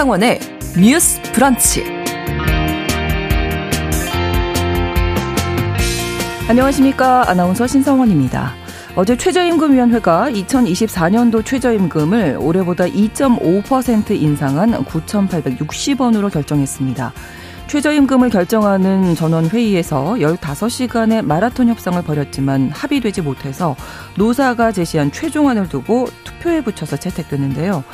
신성원의 뉴스 브런치. 안녕하십니까. 아나운서 신성원입니다. 어제 최저임금위원회가 2024년도 최저임금을 올해보다 2.5% 인상한 9,860원으로 결정했습니다. 최저임금을 결정하는 전원회의에서 15시간의 마라톤 협상을 벌였지만 합의되지 못해서 노사가 제시한 최종안을 두고 투표에 붙여서 채택됐는데요.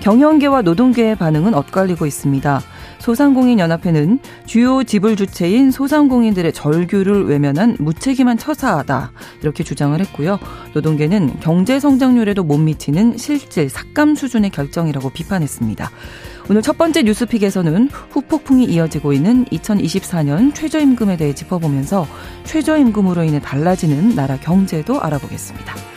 경영계와 노동계의 반응은 엇갈리고 있습니다. 소상공인연합회는 주요 지불 주체인 소상공인들의 절규를 외면한 무책임한 처사다 이렇게 주장을 했고요. 노동계는 경제 성장률에도 못 미치는 실질 삭감 수준의 결정이라고 비판했습니다. 오늘 첫 번째 뉴스픽에서는 후폭풍이 이어지고 있는 2024년 최저임금에 대해 짚어보면서 최저임금으로 인해 달라지는 나라 경제도 알아보겠습니다.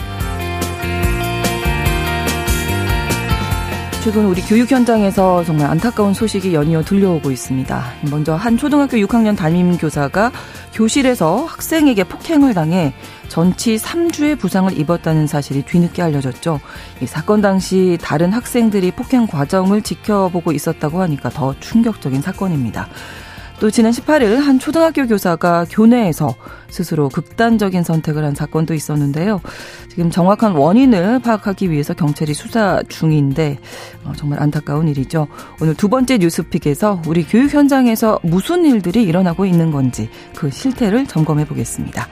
최근 우리 교육 현장에서 정말 안타까운 소식이 연이어 들려오고 있습니다. 먼저 한 초등학교 6학년 담임 교사가 교실에서 학생에게 폭행을 당해 전치 3주의 부상을 입었다는 사실이 뒤늦게 알려졌죠. 이 사건 당시 다른 학생들이 폭행 과정을 지켜보고 있었다고 하니까 더 충격적인 사건입니다. 또 지난 18일 한 초등학교 교사가 교내에서 스스로 극단적인 선택을 한 사건도 있었는데요. 지금 정확한 원인을 파악하기 위해서 경찰이 수사 중인데 어, 정말 안타까운 일이죠. 오늘 두 번째 뉴스픽에서 우리 교육 현장에서 무슨 일들이 일어나고 있는 건지 그 실태를 점검해 보겠습니다.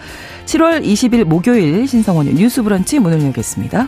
7월 20일 목요일 신성원의 뉴스 브런치 문을 열겠습니다.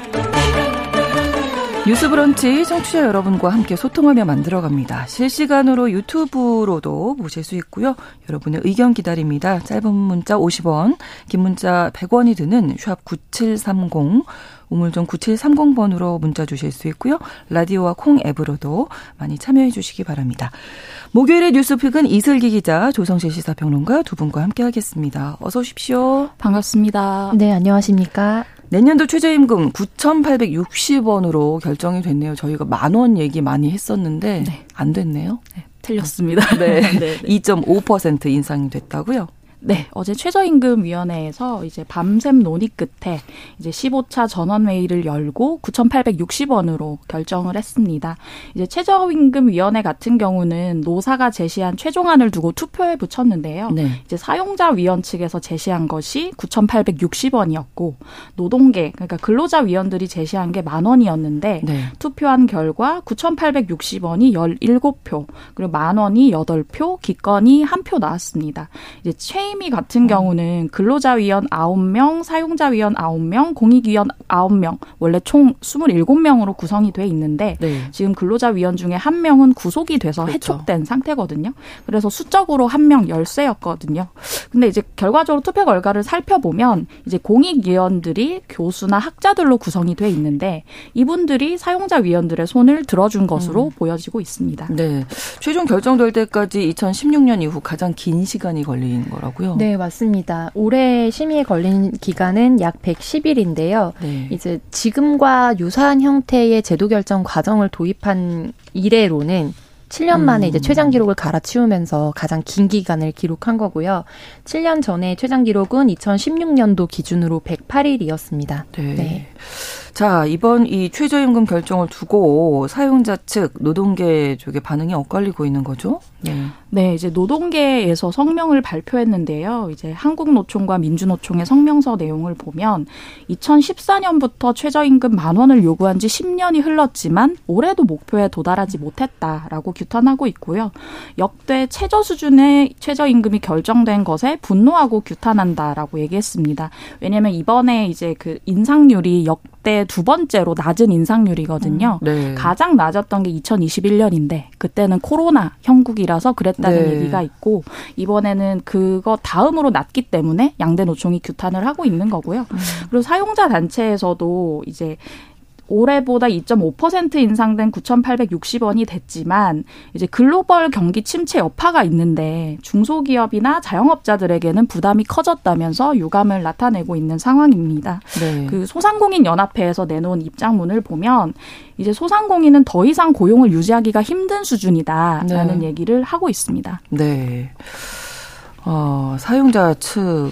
뉴스 브런치 청취자 여러분과 함께 소통하며 만들어갑니다. 실시간으로 유튜브로도 보실 수 있고요. 여러분의 의견 기다립니다. 짧은 문자 50원, 긴 문자 100원이 드는 샵 9730, 우물정 9730번으로 문자 주실 수 있고요. 라디오와 콩 앱으로도 많이 참여해 주시기 바랍니다. 목요일의 뉴스픽은 이슬기 기자, 조성실 시사평론가 두 분과 함께 하겠습니다. 어서 오십시오. 반갑습니다. 네, 안녕하십니까. 내년도 최저임금 9,860원으로 결정이 됐네요. 저희가 만 원 얘기 많이 했었는데 네. 안 됐네요. 네, 틀렸습니다. 네. 네. 2.5% 인상이 됐다고요? 네, 어제 최저임금위원회에서 이제 밤샘 논의 끝에 이제 15차 전원회의를 열고 9,860원으로 결정을 했습니다. 이제 최저임금위원회 같은 경우는 노사가 제시한 최종안을 두고 투표에 붙였는데요. 네. 이제 사용자위원 측에서 제시한 것이 9,860원이었고 노동계 그러니까 근로자위원들이 제시한 게 만 원이었는데 네. 투표한 결과 9,860원이 17표 그리고 만 원이 8표, 기권이 한 표 나왔습니다. 이제 최 타이미 같은 경우는 근로자위원 9명, 사용자위원 9명, 공익위원 9명, 원래 총 27명으로 구성이 돼 있는데 네. 지금 근로자위원 중에 한 명은 구속이 돼서 그렇죠. 해촉된 상태거든요. 그래서 수적으로 한 명 열세였거든요. 근데 이제 결과적으로 투표 결과를 살펴보면 이제 공익위원들이 교수나 학자들로 구성이 돼 있는데 이분들이 사용자위원들의 손을 들어준 것으로 음. 보여지고 있습니다. 네. 최종 결정될 때까지 2016년 이후 가장 긴 시간이 걸린 거라고 요. 거고요. 네, 맞습니다. 올해 심의에 걸린 기간은 약 110일인데요. 네. 이제 지금과 유사한 형태의 제도 결정 과정을 도입한 이래로는 7년 만에 음. 이제 최장 기록을 갈아치우면서 가장 긴 기간을 기록한 거고요. 7년 전에 최장 기록은 2016년도 기준으로 108일이었습니다. 네. 네. 자, 이번 이 최저임금 결정을 두고 사용자 측 노동계 쪽의 반응이 엇갈리고 있는 거죠? 네. 네, 이제 노동계에서 성명을 발표했는데요. 이제 한국노총과 민주노총의 성명서 내용을 보면 2014년부터 최저임금 만 원을 요구한 지 10년이 흘렀지만 올해도 목표에 도달하지 못했다라고 규탄하고 있고요. 역대 최저 수준의 최저임금이 결정된 것에 분노하고 규탄한다라고 얘기했습니다. 왜냐하면 이번에 이제 그 인상률이 역대 두 번째로 낮은 인상률이거든요. 음, 네. 가장 낮았던 게 2021년인데 그때는 코로나 형국이라서 그랬다는 네. 얘기가 있고 이번에는 그거 다음으로 낮기 때문에 양대 노총이 규탄을 하고 있는 거고요. 음. 그리고 사용자 단체에서도 이제 올해보다 2.5% 인상된 9,860원이 됐지만 이제 글로벌 경기 침체 여파가 있는데 중소기업이나 자영업자들에게는 부담이 커졌다면서 유감을 나타내고 있는 상황입니다. 네. 그 소상공인 연합회에서 내놓은 입장문을 보면 이제 소상공인은 더 이상 고용을 유지하기가 힘든 수준이다라는 네. 얘기를 하고 있습니다. 네. 어, 사용자 측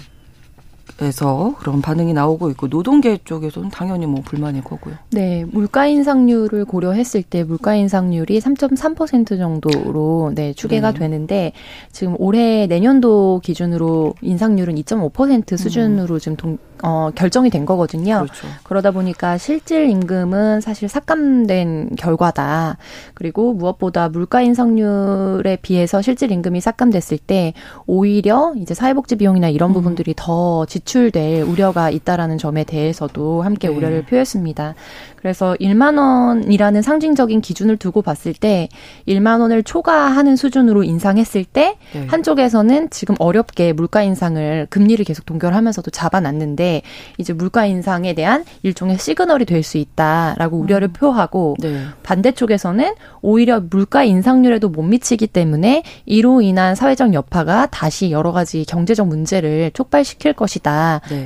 에서 그런 반응이 나오고 있고 노동계 쪽에서는 당연히 뭐 불만일 거고요. 네, 물가 인상률을 고려했을 때 물가 인상률이 3.3% 정도로 네, 추계가 네. 되는데 지금 올해 내년도 기준으로 인상률은 2.5% 수준으로 음. 지금 동, 어, 결정이 된 거거든요. 그렇죠. 그러다 보니까 실질 임금은 사실 삭감된 결과다. 그리고 무엇보다 물가 인상률에 비해서 실질 임금이 삭감됐을 때 오히려 이제 사회복지 비용이나 이런 음. 부분들이 더 지출 될 우려가 있다라는 점에 대해서도 함께 네. 우려를 표했습니다. 그래서 1만 원이라는 상징적인 기준을 두고 봤을 때 1만 원을 초과하는 수준으로 인상했을 때 네. 한쪽에서는 지금 어렵게 물가 인상을 금리를 계속 동결하면서도 잡아놨는데 이제 물가 인상에 대한 일종의 시그널이 될 수 있다라고 음. 우려를 표하고 네. 반대쪽에서는 오히려 물가 인상률에도 못 미치기 때문에 이로 인한 사회적 여파가 다시 여러 가지 경제적 문제를 촉발시킬 것이다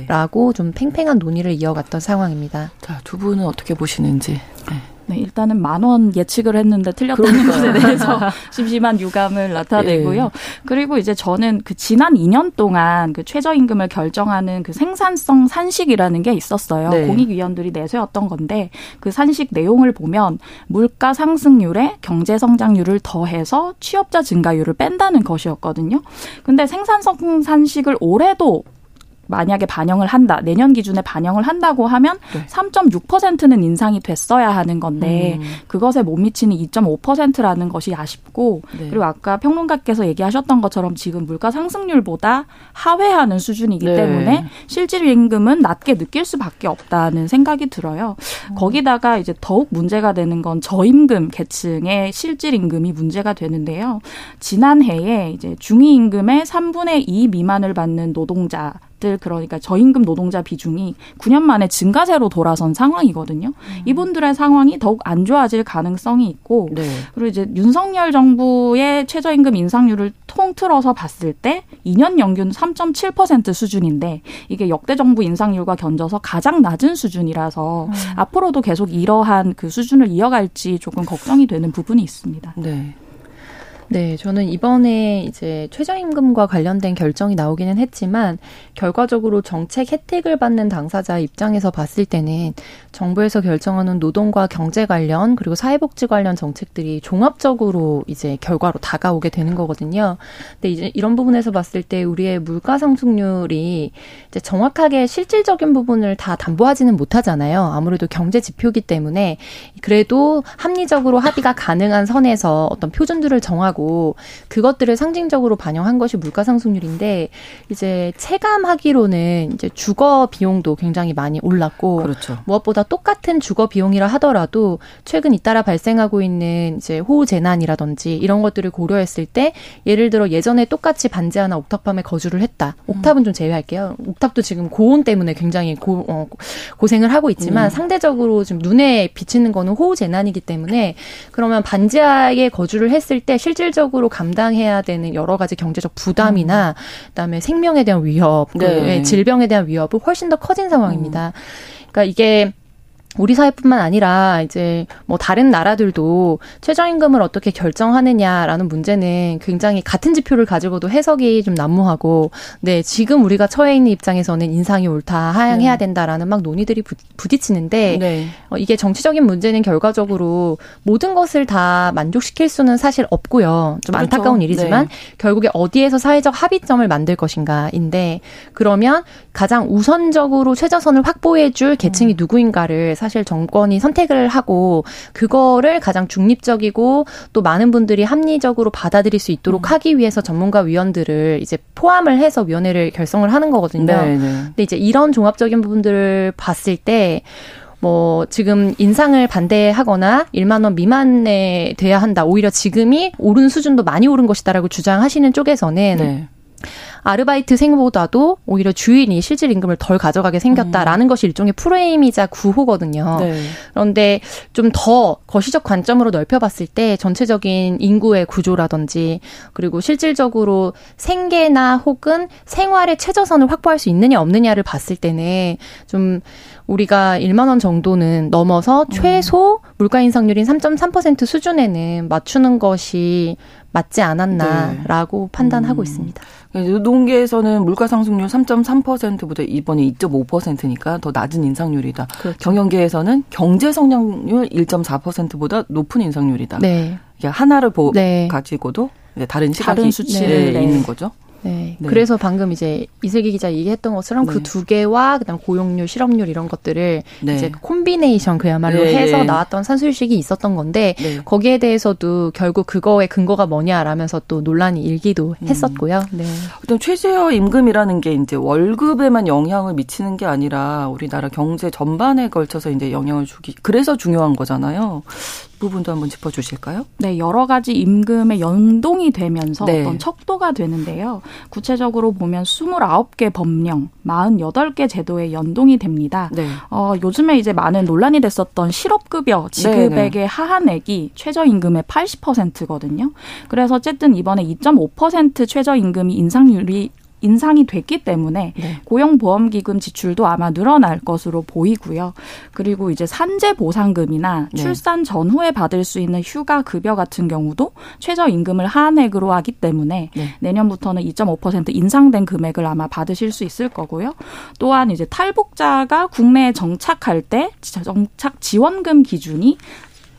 라고 네. 좀 팽팽한 논의를 이어갔던 상황입니다. 자, 두 분은 어떻게? 보시는지. 네. 네, 일단은 만 원 예측을 했는데 틀렸다는 것에 대해서 심심한 유감을 나타내고요. 예. 그리고 이제 저는 그 지난 2년 동안 그 최저임금을 결정하는 그 생산성 산식이라는 게 있었어요. 네. 공익위원들이 내세웠던 건데 그 산식 내용을 보면 물가 상승률에 경제 성장률을 더해서 취업자 증가율을 뺀다는 것이었거든요. 근데 생산성 산식을 올해도 만약에 반영을 한다. 내년 기준에 반영을 한다고 하면 네. 3.6%는 인상이 됐어야 하는 건데 음. 그것에 못 미치는 2.5%라는 것이 아쉽고 네. 그리고 아까 평론가께서 얘기하셨던 것처럼 지금 물가 상승률보다 하회하는 수준이기 네. 때문에 실질 임금은 낮게 느낄 수밖에 없다는 생각이 들어요. 음. 거기다가 이제 더욱 문제가 되는 건 저임금 계층의 실질 임금이 문제가 되는데요. 지난해에 이제 중위 임금의 3분의 2 미만을 받는 노동자 들 그러니까 저임금 노동자 비중이 9년 만에 증가세로 돌아선 상황이거든요. 음. 이분들의 상황이 더욱 안 좋아질 가능성이 있고 네. 그리고 이제 윤석열 정부의 최저임금 인상률을 통틀어서 봤을 때 2년 연균 3.7% 수준인데 이게 역대 정부 인상률과 견져서 가장 낮은 수준이라서 음. 앞으로도 계속 이러한 그 수준을 이어갈지 조금 걱정이 되는 부분이 있습니다. 네. 네, 저는 이번에 이제 최저임금과 관련된 결정이 나오기는 했지만 결과적으로 정책 혜택을 받는 당사자 입장에서 봤을 때는 정부에서 결정하는 노동과 경제 관련 그리고 사회복지 관련 정책들이 종합적으로 이제 결과로 다가오게 되는 거거든요. 근데 이제 이런 부분에서 봤을 때 우리의 물가 상승률이 이제 정확하게 실질적인 부분을 다 담보하지는 못하잖아요. 아무래도 경제 지표기 때문에 그래도 합리적으로 합의가 가능한 선에서 어떤 표준들을 정하고 하고 그것들을 상징적으로 반영한 것이 물가 상승률인데 이제 체감하기로는 이제 주거 비용도 굉장히 많이 올랐고 그렇죠. 무엇보다 똑같은 주거 비용이라 하더라도 최근 잇따라 발생하고 있는 이제 호우 재난이라든지 이런 것들을 고려했을 때 예를 들어 예전에 똑같이 반지 하나 옥탑밤에 거주를 했다. 옥탑은 좀 제외할게요. 옥탑도 지금 고온 때문에 굉장히 고, 어, 고생을 하고 있지만 음. 상대적으로 지금 눈에 비치는 거는 호우 재난이기 때문에 그러면 반지하에 거주를 했을 때 실질 실질적으로 감당해야 되는 여러 가지 경제적 부담이나 음. 그다음에 생명에 대한 위협, 그 네. 질병에 대한 위협은 훨씬 더 커진 상황입니다. 음. 그러니까 이게 우리 사회뿐만 아니라 이제 뭐 다른 나라들도 최저임금을 어떻게 결정하느냐라는 문제는 굉장히 같은 지표를 가지고도 해석이 좀 난무하고 네 지금 우리가 처해 있는 입장에서는 인상이 옳다 하향해야 네. 된다라는 막 논의들이 부, 부딪히는데 네. 어, 이게 정치적인 문제는 결과적으로 모든 것을 다 만족시킬 수는 사실 없고요 좀 그렇죠. 안타까운 일이지만 네. 결국에 어디에서 사회적 합의점을 만들 것인가인데 그러면 가장 우선적으로 최저선을 확보해줄 계층이 음. 누구인가를 사실 정권이 선택을 하고 그거를 가장 중립적이고 또 많은 분들이 합리적으로 받아들일 수 있도록 음. 하기 위해서 전문가 위원들을 이제 포함을 해서 위원회를 결성을 하는 거거든요. 네, 네. 근데 이제 이런 종합적인 부분들을 봤을 때 뭐 지금 인상을 반대하거나 1만 원 미만에 돼야 한다. 오히려 지금이 오른 수준도 많이 오른 것이다라고 주장하시는 쪽에서는 네. 아르바이트생보다도 오히려 주인이 실질 임금을 덜 가져가게 생겼다라는 음. 것이 일종의 프레임이자 구호거든요. 네. 그런데 좀 더 거시적 관점으로 넓혀봤을 때 전체적인 인구의 구조라든지 그리고 실질적으로 생계나 혹은 생활의 최저선을 확보할 수 있느냐 없느냐를 봤을 때는 좀 우리가 1만 원 정도는 넘어서 음. 최소 물가 인상률인 3.3% 수준에는 맞추는 것이 맞지 않았나라고 네. 판단하고 음. 있습니다. 노동계에서는 물가 상승률 3.3%보다 이번에 2.5%니까 더 낮은 인상률이다. 그렇죠. 경영계에서는 경제 성장률 1.4%보다 높은 인상률이다. 네. 하나를 보 네. 가지고도 다른 시각이 다른 수치를 네. 있는 거죠. 네. 네. 그래서 방금 이제 이슬기 기자 얘기했던 것처럼 그 네. 그두 개와 그다음 고용률, 실업률 이런 것들을 네. 이제 콤비네이션 그야말로 네. 해서 나왔던 산술식이 있었던 건데 네. 거기에 대해서도 결국 그거의 근거가 뭐냐라면서 또 논란이 일기도 음. 했었고요. 네. 어떤 최저 임금이라는 게 이제 월급에만 영향을 미치는 게 아니라 우리나라 경제 전반에 걸쳐서 이제 영향을 주기 그래서 중요한 거잖아요. 부분도 한번 짚어주실까요? 네, 여러 가지 임금의 연동이 되면서 네. 어떤 척도가 되는데요. 구체적으로 보면 29개 법령, 48개 제도에 연동이 됩니다. 네. 어, 요즘에 이제 많은 논란이 됐었던 실업급여 지급액의 네, 네. 하한액이 최저임금의 80%거든요. 그래서 어쨌든 이번에 2.5% 최저임금이 인상률이 인상이 됐기 때문에 네. 고용보험기금 지출도 아마 늘어날 것으로 보이고요. 그리고 이제 산재 보상금이나 네. 출산 전후에 받을 수 있는 휴가 급여 같은 경우도 최저임금을 하한액으로 하기 때문에 네. 내년부터는 2.5% 인상된 금액을 아마 받으실 수 있을 거고요. 또한 이제 탈북자가 국내에 정착할 때 정착 지원금 기준이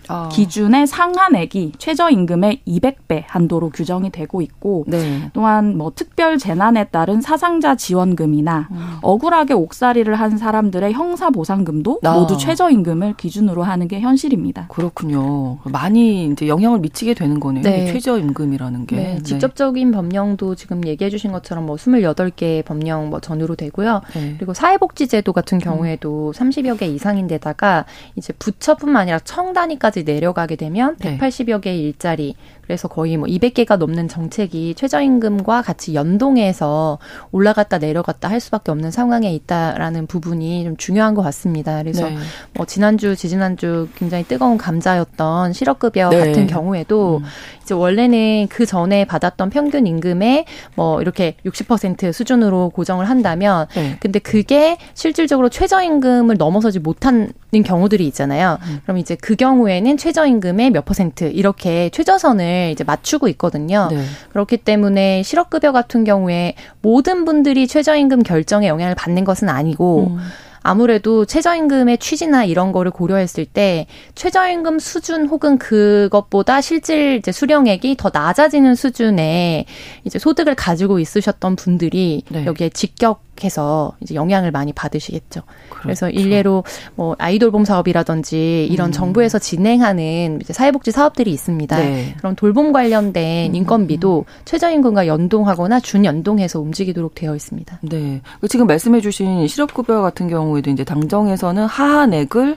어. 기준의 상한액이 최저임금의 200배 한도로 규정이 되고 있고 네. 또한 뭐 특별 재난에 따른 사상자 지원금이나 음. 억울하게 옥살이를 한 사람들의 형사 보상금도 아. 모두 최저임금을 기준으로 하는 게 현실입니다. 그렇군요. 많이 이제 영향을 미치게 되는 거네요. 네. 최저임금이라는 게. 네. 네. 직접적인 법령도 지금 얘기해 주신 것처럼 뭐 28개 법령 뭐 전후로 되고요. 네. 그리고 사회복지제도 같은 경우에도 음. 30여 개 이상인데다가 이제 부처뿐만 아니라 청단위까지 까지 내려가게 되면 180여 개의 일자리, 그래서 거의 뭐 200개가 넘는 정책이 최저임금과 같이 연동해서 올라갔다 내려갔다 할 수밖에 없는 상황에 있다라는 부분이 좀 중요한 것 같습니다. 그래서 네. 뭐 지난주, 지지난주 굉장히 뜨거운 감자였던 실업급여 네. 같은 경우에도 음. 이제 원래는 그 전에 받았던 평균 임금의 뭐 이렇게 60% 수준으로 고정을 한다면 네. 근데 그게 실질적으로 최저임금을 넘어서지 못하는 경우들이 있잖아요. 음. 그럼 이제 그 경우에는 최저임금의 몇 퍼센트 이렇게 최저선을 이제 맞추고 있거든요. 네. 그렇기 때문에 실업급여 같은 경우에 모든 분들이 최저임금 결정에 영향을 받는 것은 아니고 음. 아무래도 최저임금의 취지나 이런 거를 고려했을 때 최저임금 수준 혹은 그것보다 실질 이제 수령액이 더 낮아지는 수준의 이제 소득을 가지고 있으셨던 분들이 네. 여기에 직격해서 이제 영향을 많이 받으시겠죠. 그렇죠. 그래서 일례로 뭐 아이돌 봄 사업이라든지 이런 음. 정부에서 진행하는 이제 사회복지 사업들이 있습니다. 네. 그런 돌봄 관련된 음. 인건비도 음. 최저임금과 연동하거나 준연동해서 움직이도록 되어 있습니다. 네. 지금 말씀해주신 실업급여 같은 경우 경우에도 이제 당정에서는 하한액을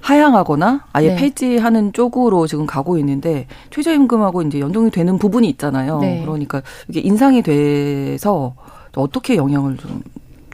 하향하거나 아예 네. 폐지하는 쪽으로 지금 가고 있는데 최저임금하고 이제 연동이 되는 부분이 있잖아요. 네. 그러니까 이게 인상이 돼서 어떻게 영향을 좀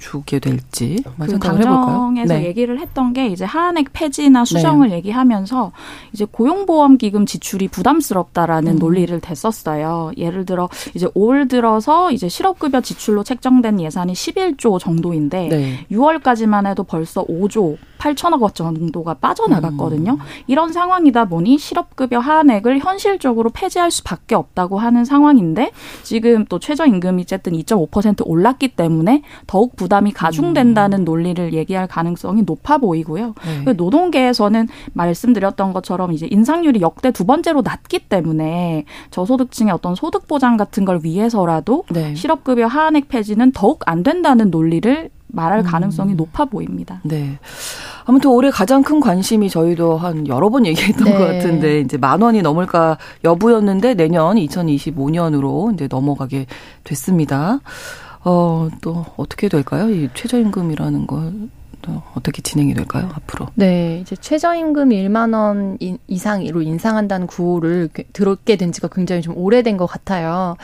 주게 될지 그 당정에서 네. 얘기를 했던 게 이제 하한액 폐지나 수정을 네. 얘기하면서 이제 고용보험기금 지출이 부담스럽다라는 음. 논리를 댔었어요. 예를 들어 이제 올 들어서 이제 실업급여 지출로 책정된 예산이 11조 정도인데 네. 6월까지만 해도 벌써 5조 8천억 원 정도가 빠져나갔거든요. 음. 이런 상황이다 보니 실업급여 하한액을 현실적으로 폐지할 수밖에 없다고 하는 상황인데 지금 또 최저임금이 어쨌든 2.5% 올랐기 때문에 더욱 부담 이 가중된다는 음. 논리를 얘기할 가능성이 높아 보이고요. 네. 노동계에서는 말씀드렸던 것처럼 이제 인상률이 역대 두 번째로 낮기 때문에 저소득층의 어떤 소득 보장 같은 걸 위해서라도 네. 실업급여 하한액 폐지는 더욱 안 된다는 논리를 말할 음. 가능성이 음. 높아 보입니다. 네. 아무튼 올해 가장 큰 관심이 저희도 한 여러 번 얘기했던 네. 것 같은데 이제 만 원이 넘을까 여부였는데 내년 2025년으로 이제 넘어가게 됐습니다. 어, 또 어떻게 될까요? 이 최저임금이라는 거또 어떻게 진행이 될까요 앞으로? 네, 이제 최저임금 1만 원 이상으로 인상한다는 구호를 들었게 된 지가 굉장히 좀 오래된 것 같아요.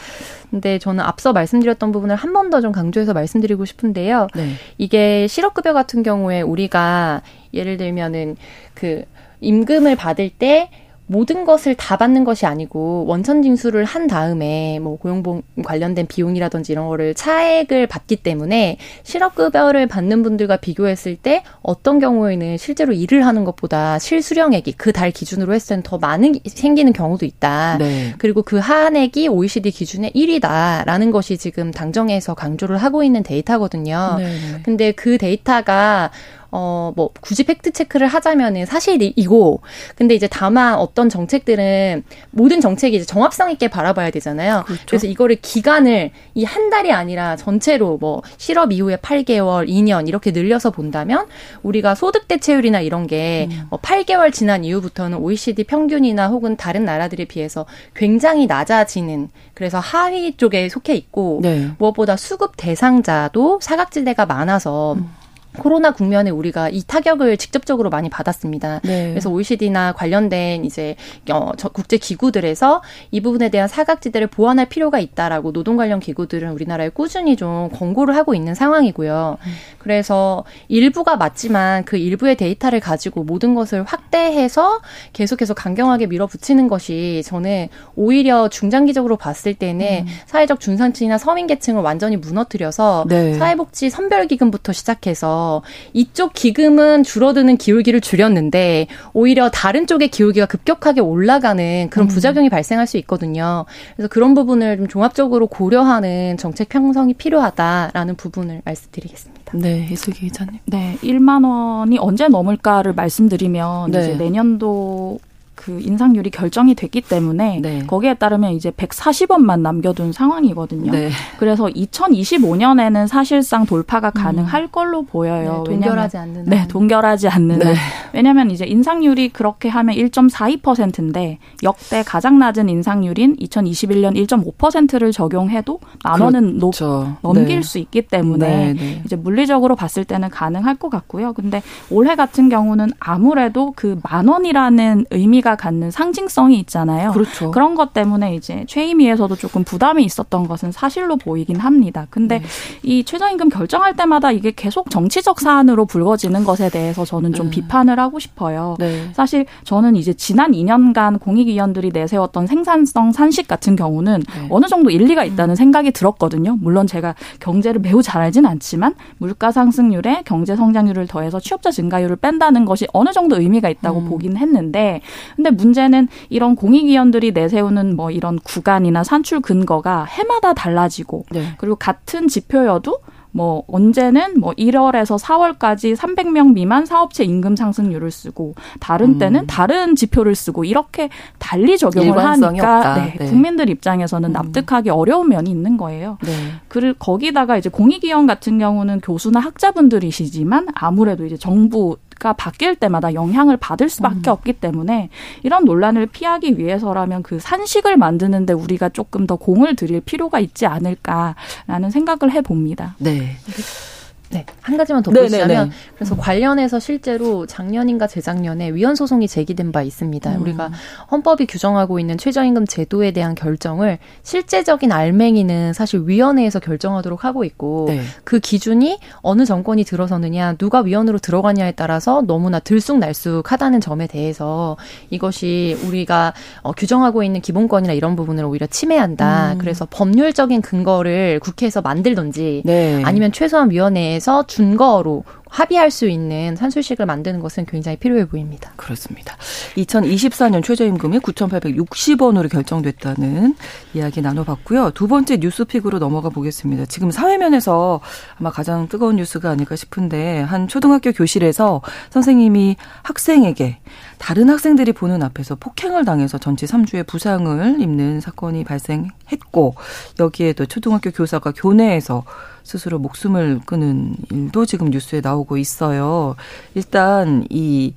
근데 저는 앞서 말씀드렸던 부분을 한 번 더 좀 강조해서 말씀드리고 싶은데요. 네. 이게 실업급여 같은 경우에 우리가 예를 들면은 그 임금을 받을 때 모든 것을 다 받는 것이 아니고 원천 징수를 한 다음에 뭐 고용보험 관련된 비용이라든지 이런 거를 차액을 받기 때문에 실업급여를 받는 분들과 비교했을 때 어떤 경우에는 실제로 일을 하는 것보다 실수령액이 그 달 기준으로 했을 때는 더 많은 생기는 경우도 있다. 네. 그리고 그 하한액이 OECD 기준의 1이다라는 것이 지금 당정에서 강조를 하고 있는 데이터거든요. 네. 네. 근데 그 데이터가 어, 뭐, 굳이 팩트 체크를 하자면은 사실이고, 근데 이제 다만 어떤 정책들은 모든 정책이 이제 정합성 있게 바라봐야 되잖아요. 그렇죠. 그래서 이거를 기간을 이 한 달이 아니라 전체로 뭐, 실업 이후에 8개월, 2년 이렇게 늘려서 본다면, 우리가 소득 대체율이나 이런 게 음. 뭐 8개월 지난 이후부터는 OECD 평균이나 혹은 다른 나라들에 비해서 굉장히 낮아지는, 그래서 하위 쪽에 속해 있고, 네. 무엇보다 수급 대상자도 사각지대가 많아서, 음. 코로나 국면에 우리가 이 타격을 직접적으로 많이 받았습니다. 네. 그래서 OECD나 관련된 이제 어, 국제 기구들에서 이 부분에 대한 사각지대를 보완할 필요가 있다라고 노동 관련 기구들은 우리나라에 꾸준히 좀 권고를 하고 있는 상황이고요. 음. 그래서 일부가 맞지만 그 일부의 데이터를 가지고 모든 것을 확대해서 계속해서 강경하게 밀어붙이는 것이 저는 오히려 중장기적으로 봤을 때는 음. 사회적 중산층이나 서민 계층을 완전히 무너뜨려서 네. 사회복지 선별기금부터 시작해서 이쪽 기금은 줄어드는 기울기를 줄였는데 오히려 다른 쪽의 기울기가 급격하게 올라가는 그런 음. 부작용이 음. 발생할 수 있거든요. 그래서 그런 부분을 좀 종합적으로 고려하는 정책 편성이 필요하다라는 부분을 말씀드리겠습니다. 네, 이슬기 기자님. 네, 1만 원이 언제 넘을까를 말씀드리면 네. 이제 내년도 그 인상률이 결정이 됐기 때문에 네. 거기에 따르면 이제 140원만 남겨둔 상황이거든요. 네. 그래서 2025년에는 사실상 돌파가 가능할 음. 걸로 보여요. 네, 동결하지 않는 네, 동결하지 않는 네. 왜냐하면 이제 인상률이 그렇게 하면 1.42%인데 역대 가장 낮은 인상률인 2021년 1.5%를 적용해도 만 원은 그렇죠. 넘길 네. 수 있기 때문에 네, 네. 이제 물리적으로 봤을 때는 가능할 것 같고요. 근데 올해 같은 경우는 아무래도 그 만 원이라는 의미가 갖는 상징성이 있잖아요. 그렇죠. 그런 것 때문에 이제 최임위에서도 조금 부담이 있었던 것은 사실로 보이긴 합니다. 근데 네. 이 최저임금 결정할 때마다 이게 계속 정치적 사안으로 불거지는 것에 대해서 저는 좀 네. 비판을 하고 싶어요. 네. 사실 저는 이제 지난 2년간 공익위원들이 내세웠던 생산성 산식 같은 경우는 네. 어느 정도 일리가 있다는 음. 생각이 들었거든요. 물론 제가 경제를 매우 잘 알진 않지만 물가 상승률에 경제 성장률을 더해서 취업자 증가율을 뺀다는 것이 어느 정도 의미가 있다고 음. 보긴 했는데 근데 문제는 이런 공익위원들이 내세우는 뭐 이런 구간이나 산출 근거가 해마다 달라지고 네. 그리고 같은 지표여도 뭐 언제는 뭐 1월에서 4월까지 300명 미만 사업체 임금 상승률을 쓰고 다른 음. 때는 다른 지표를 쓰고 이렇게 달리 적용을 하니까 네, 네. 국민들 입장에서는 음. 납득하기 어려운 면이 있는 거예요. 네. 그 거기다가 이제 공익위원 같은 경우는 교수나 학자분들이시지만 아무래도 이제 정부 가 바뀔 때마다 영향을 받을 수밖에 음. 없기 때문에 이런 논란을 피하기 위해서라면 그 산식을 만드는데 우리가 조금 더 공을 들일 필요가 있지 않을까라는 생각을 해봅니다. 네. 네, 한 가지만 덧붙이자면 네, 네, 네. 그래서 음. 관련해서 실제로 작년인가 재작년에 위헌 소송이 제기된 바 있습니다. 음. 우리가 헌법이 규정하고 있는 최저임금 제도에 대한 결정을 실제적인 알맹이는 사실 위원회에서 결정하도록 하고 있고 네. 그 기준이 어느 정권이 들어서느냐, 누가 위원으로 들어가냐에 따라서 너무나 들쑥날쑥하다는 점에 대해서 이것이 우리가 어, 규정하고 있는 기본권이나 이런 부분을 오히려 침해한다. 음. 그래서 법률적인 근거를 국회에서 만들던지 네. 아니면 최소한 위원회에 내에서 준거로 합의할 수 있는 산술식을 만드는 것은 굉장히 필요해 보입니다. 그렇습니다. 2024년 최저임금이 9,860원으로 결정됐다는 이야기 나눠봤고요. 두 번째 뉴스픽으로 넘어가 보겠습니다. 지금 사회면에서 아마 가장 뜨거운 뉴스가 아닐까 싶은데 한 초등학교 교실에서 선생님이 학생에게 다른 학생들이 보는 앞에서 폭행을 당해서 전치 3주의 부상을 입는 사건이 발생했고 여기에도 초등학교 교사가 교내에서 스스로 목숨을 끊은 일도 지금 뉴스에 나오고 있어요. 일단 이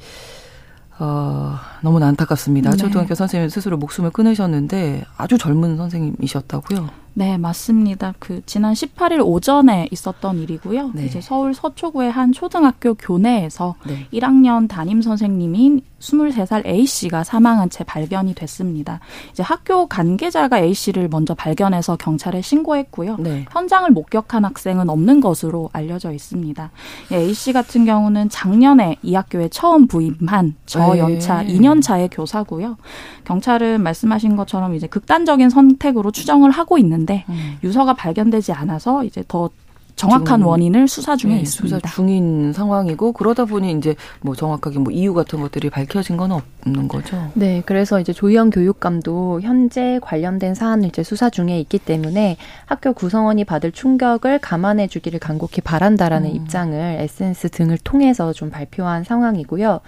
어, 너무나 안타깝습니다. 네. 초등학교 선생님 스스로 목숨을 끊으셨는데 아주 젊은 선생님이셨다고요? 네, 맞습니다. 그 지난 18일 오전에 있었던 일이고요. 네. 이제 서울 서초구의 한 초등학교 교내에서 네. 1학년 담임 선생님인 23살 A씨가 사망한 채 발견이 됐습니다. 이제 학교 관계자가 A씨를 먼저 발견해서 경찰에 신고했고요. 네. 현장을 목격한 학생은 없는 것으로 알려져 있습니다. 예, A씨 같은 경우는 작년에 이 학교에 처음 부임한 저연차 네. 2년 차의 교사고요. 경찰은 말씀하신 것처럼 이제 극단적인 선택으로 추정을 하고 있는 데 음. 유서가 발견되지 않아서 이제 더 정확한 원인을 수사 중에 네, 있습니다. 수사 중인 상황이고 그러다 보니 이제 뭐 정확하게 뭐 이유 같은 것들이 밝혀진 건 없는 거죠. 네, 그래서 이제 조희영 교육감도 현재 관련된 사안을 이제 수사 중에 있기 때문에 학교 구성원이 받을 충격을 감안해 주기를 간곡히 바란다라는 음. 입장을 SNS 등을 통해서 좀 발표한 상황이고요.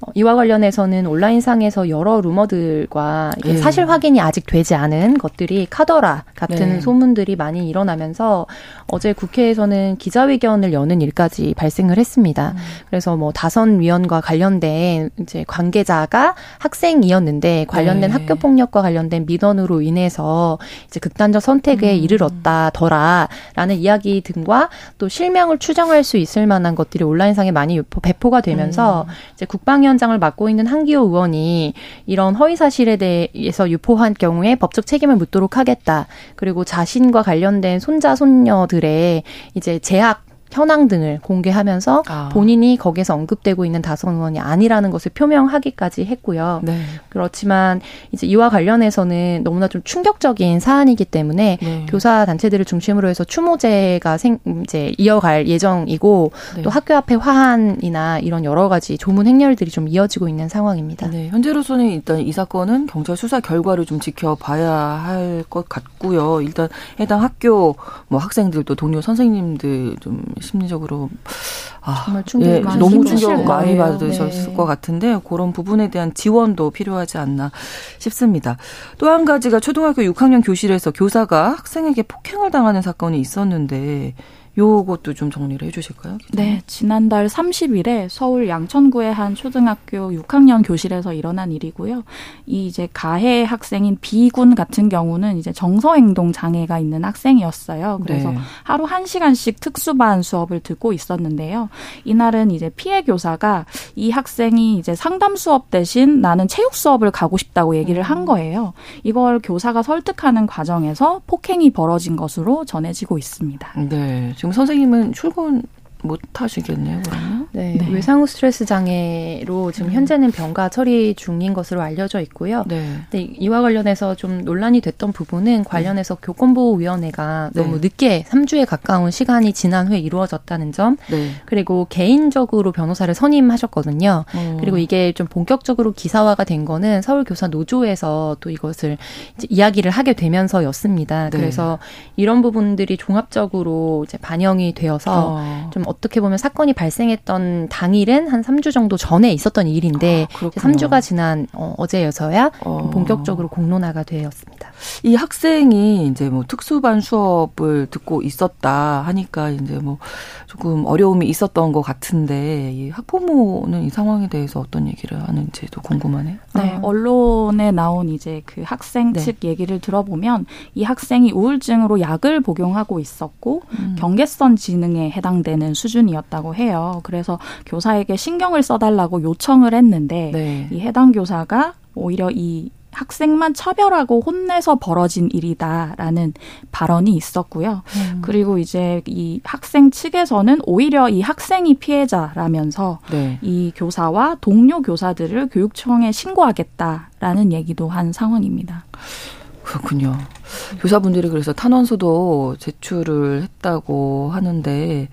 어, 이와 관련해서는 온라인상에서 여러 루머들과 네. 사실 확인이 아직 되지 않은 것들이 카더라 같은 네. 소문들이 많이 일어나면서 어제 국회에서는 기자회견을 여는 일까지 발생을 했습니다. 음. 그래서 뭐 다선 위원과 관련된 이제 관계자가 학생이었는데 관련된 네. 학교 폭력과 관련된 민원으로 인해서 이제 극단적 선택에 음. 이르렀다더라라는 이야기 등과 또 실명을 추정할 수 있을 만한 것들이 온라인상에 많이 배포가 되면서 음. 이제 국방 위원장을 맡고 있는 한기호 의원이 이런 허위 사실에 대해서 유포한 경우에 법적 책임을 묻도록 하겠다. 그리고 자신과 관련된 손자 손녀들의 이제 제약 현황 등을 공개하면서 아. 본인이 거기에서 언급되고 있는 다선 의원이 아니라는 것을 표명하기까지 했고요. 네. 그렇지만 이제 이와 관련해서는 너무나 좀 충격적인 사안이기 때문에 네. 교사 단체들을 중심으로 해서 추모제가 생 이제 이어갈 예정이고 네. 또 학교 앞에 화환이나 이런 여러 가지 조문 행렬들이 좀 이어지고 있는 상황입니다. 네. 현재로서는 일단 이 사건은 경찰 수사 결과를 좀 지켜봐야 할 것 같고요. 일단 해당 학교 뭐 학생들도 동료 선생님들 좀 심리적으로 아, 정말 충격 예, 너무 충격 많이 받으셨을 네. 것 같은데 그런 부분에 대한 지원도 필요하지 않나 싶습니다. 또 한 가지가 초등학교 6학년 교실에서 교사가 학생에게 폭행을 당하는 사건이 있었는데 요것도 좀 정리를 해주실까요? 네, 지난달 30일에 서울 양천구의 한 초등학교 6학년 교실에서 일어난 일이고요. 이 이제 가해 학생인 B군 같은 경우는 이제 정서행동 장애가 있는 학생이었어요. 그래서 네. 하루 1 시간씩 특수반 수업을 듣고 있었는데요. 이날은 이제 피해 교사가 이 학생이 이제 상담 수업 대신 나는 체육 수업을 가고 싶다고 얘기를 한 음. 거예요. 이걸 교사가 설득하는 과정에서 폭행이 벌어진 것으로 전해지고 있습니다. 네. 지금 선생님은 출근 못 하시겠네요, 그러면? 네, 네. 외상후 스트레스 장애로 지금 음. 현재는 병가 처리 중인 것으로 알려져 있고요. 네. 네. 이와 관련해서 좀 논란이 됐던 부분은 관련해서 네. 교권보호위원회가 네. 너무 늦게 3주에 가까운 시간이 지난 후에 이루어졌다는 점, 네. 그리고 개인적으로 변호사를 선임하셨거든요. 어. 그리고 이게 좀 본격적으로 기사화가 된 거는 서울교사 노조에서 또 이것을 이야기를 하게 되면서였습니다. 네. 그래서 이런 부분들이 종합적으로 이제 반영이 되어서 어. 좀 어떻게 보면 사건이 발생했던 당일은 한 3주 정도 전에 있었던 일인데 아, 3주가 지난 어, 어제여서야 어. 본격적으로 공론화가 되었습니다. 이 학생이 이제 뭐 특수반 수업을 듣고 있었다 하니까 이제 뭐 조금 어려움이 있었던 것 같은데 이 학부모는 이 상황에 대해서 어떤 얘기를 하는지도 궁금하네요. 네, 아. 언론에 나온 이제 그 학생 네. 측 얘기를 들어보면 이 학생이 우울증으로 약을 복용하고 있었고 음. 경계선 지능에 해당되는 수준이었다고 해요. 그래서 교사에게 신경을 써달라고 요청을 했는데 네. 이 해당 교사가 오히려 이 학생만 차별하고 혼내서 벌어진 일이다라는 발언이 있었고요. 음. 그리고 이제 이 학생 측에서는 오히려 이 학생이 피해자라면서 네. 이 교사와 동료 교사들을 교육청에 신고하겠다라는 얘기도 한 상황입니다. 그렇군요. 교사분들이 그래서 탄원서도 제출을 했다고 하는데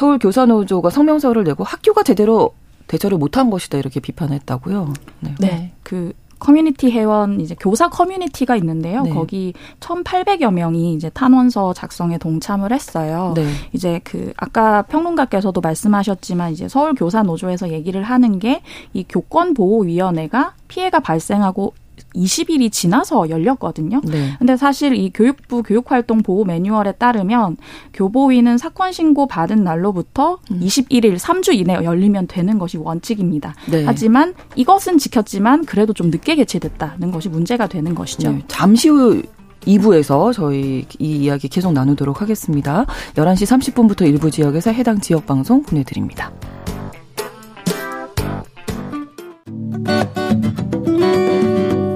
서울 교사노조가 성명서를 내고 학교가 제대로 대처를 못한 것이다 이렇게 비판했다고요. 네. 네. 그 커뮤니티 회원 이제 교사 커뮤니티가 있는데요. 네. 거기 1,800여 명이 이제 탄원서 작성에 동참을 했어요. 네. 이제 그 아까 평론가께서도 말씀하셨지만 이제 서울 교사 노조에서 얘기를 하는 게 이 교권 보호 위원회가 피해가 발생하고 20일이 지나서 열렸거든요. 네. 근데 사실 이 교육부 교육활동 보호 매뉴얼에 따르면 교보위는 사건 신고 받은 날로부터 음. 21일 3주 이내에 열리면 되는 것이 원칙입니다. 네. 하지만 이것은 지켰지만 그래도 좀 늦게 개최됐다는 것이 문제가 되는 것이죠. 네. 잠시 후 2부에서 저희 이 이야기 계속 나누도록 하겠습니다. 11시 30분부터 일부 지역에서 해당 지역 방송 보내드립니다.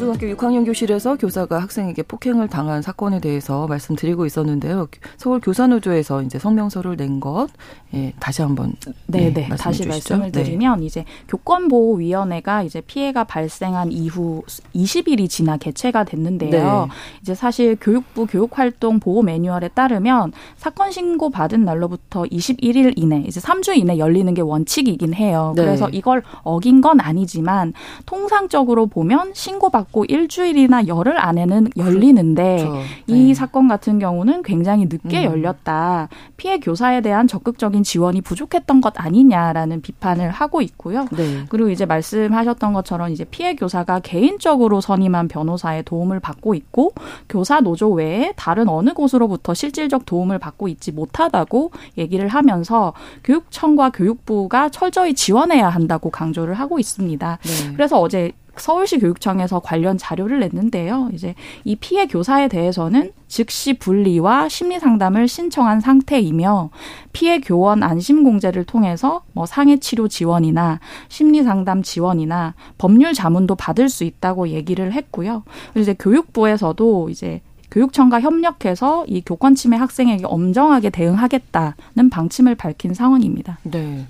초등학교 6학년 교실에서 교사가 학생에게 폭행을 당한 사건에 대해서 말씀드리고 있었는데요. 서울 교사노조에서 이제 성명서를 낸 것, 예, 다시 한번 네, 네, 네 다시 주시죠. 말씀을 네. 드리면 네. 이제 교권보호위원회가 이제 피해가 발생한 이후 20일이 지나 개최가 됐는데요. 네. 이제 사실 교육부 교육활동 보호 매뉴얼에 따르면 사건 신고 받은 날로부터 21일 이내, 이제 3주 이내 열리는 게 원칙이긴 해요. 네. 그래서 이걸 어긴 건 아니지만 통상적으로 보면 신고받고 받고 일주일이나 열흘 안에는 열리는데 그렇죠. 이 네. 사건 같은 경우는 굉장히 늦게 음. 열렸다. 피해 교사에 대한 적극적인 지원이 부족했던 것 아니냐라는 비판을 하고 있고요. 네. 그리고 이제 말씀하셨던 것처럼 이제 피해 교사가 개인적으로 선임한 변호사의 도움을 받고 있고 교사 노조 외에 다른 어느 곳으로부터 실질적 도움을 받고 있지 못하다고 얘기를 하면서 교육청과 교육부가 철저히 지원해야 한다고 강조를 하고 있습니다. 네. 그래서 어제 서울시 교육청에서 관련 자료를 냈는데요. 이제 이 피해 교사에 대해서는 즉시 분리와 심리 상담을 신청한 상태이며 피해 교원 안심 공제를 통해서 뭐 상해 치료 지원이나 심리 상담 지원이나 법률 자문도 받을 수 있다고 얘기를 했고요. 그리고 이제 교육부에서도 이제 교육청과 협력해서 이 교권 침해 학생에게 엄정하게 대응하겠다는 방침을 밝힌 상황입니다. 네.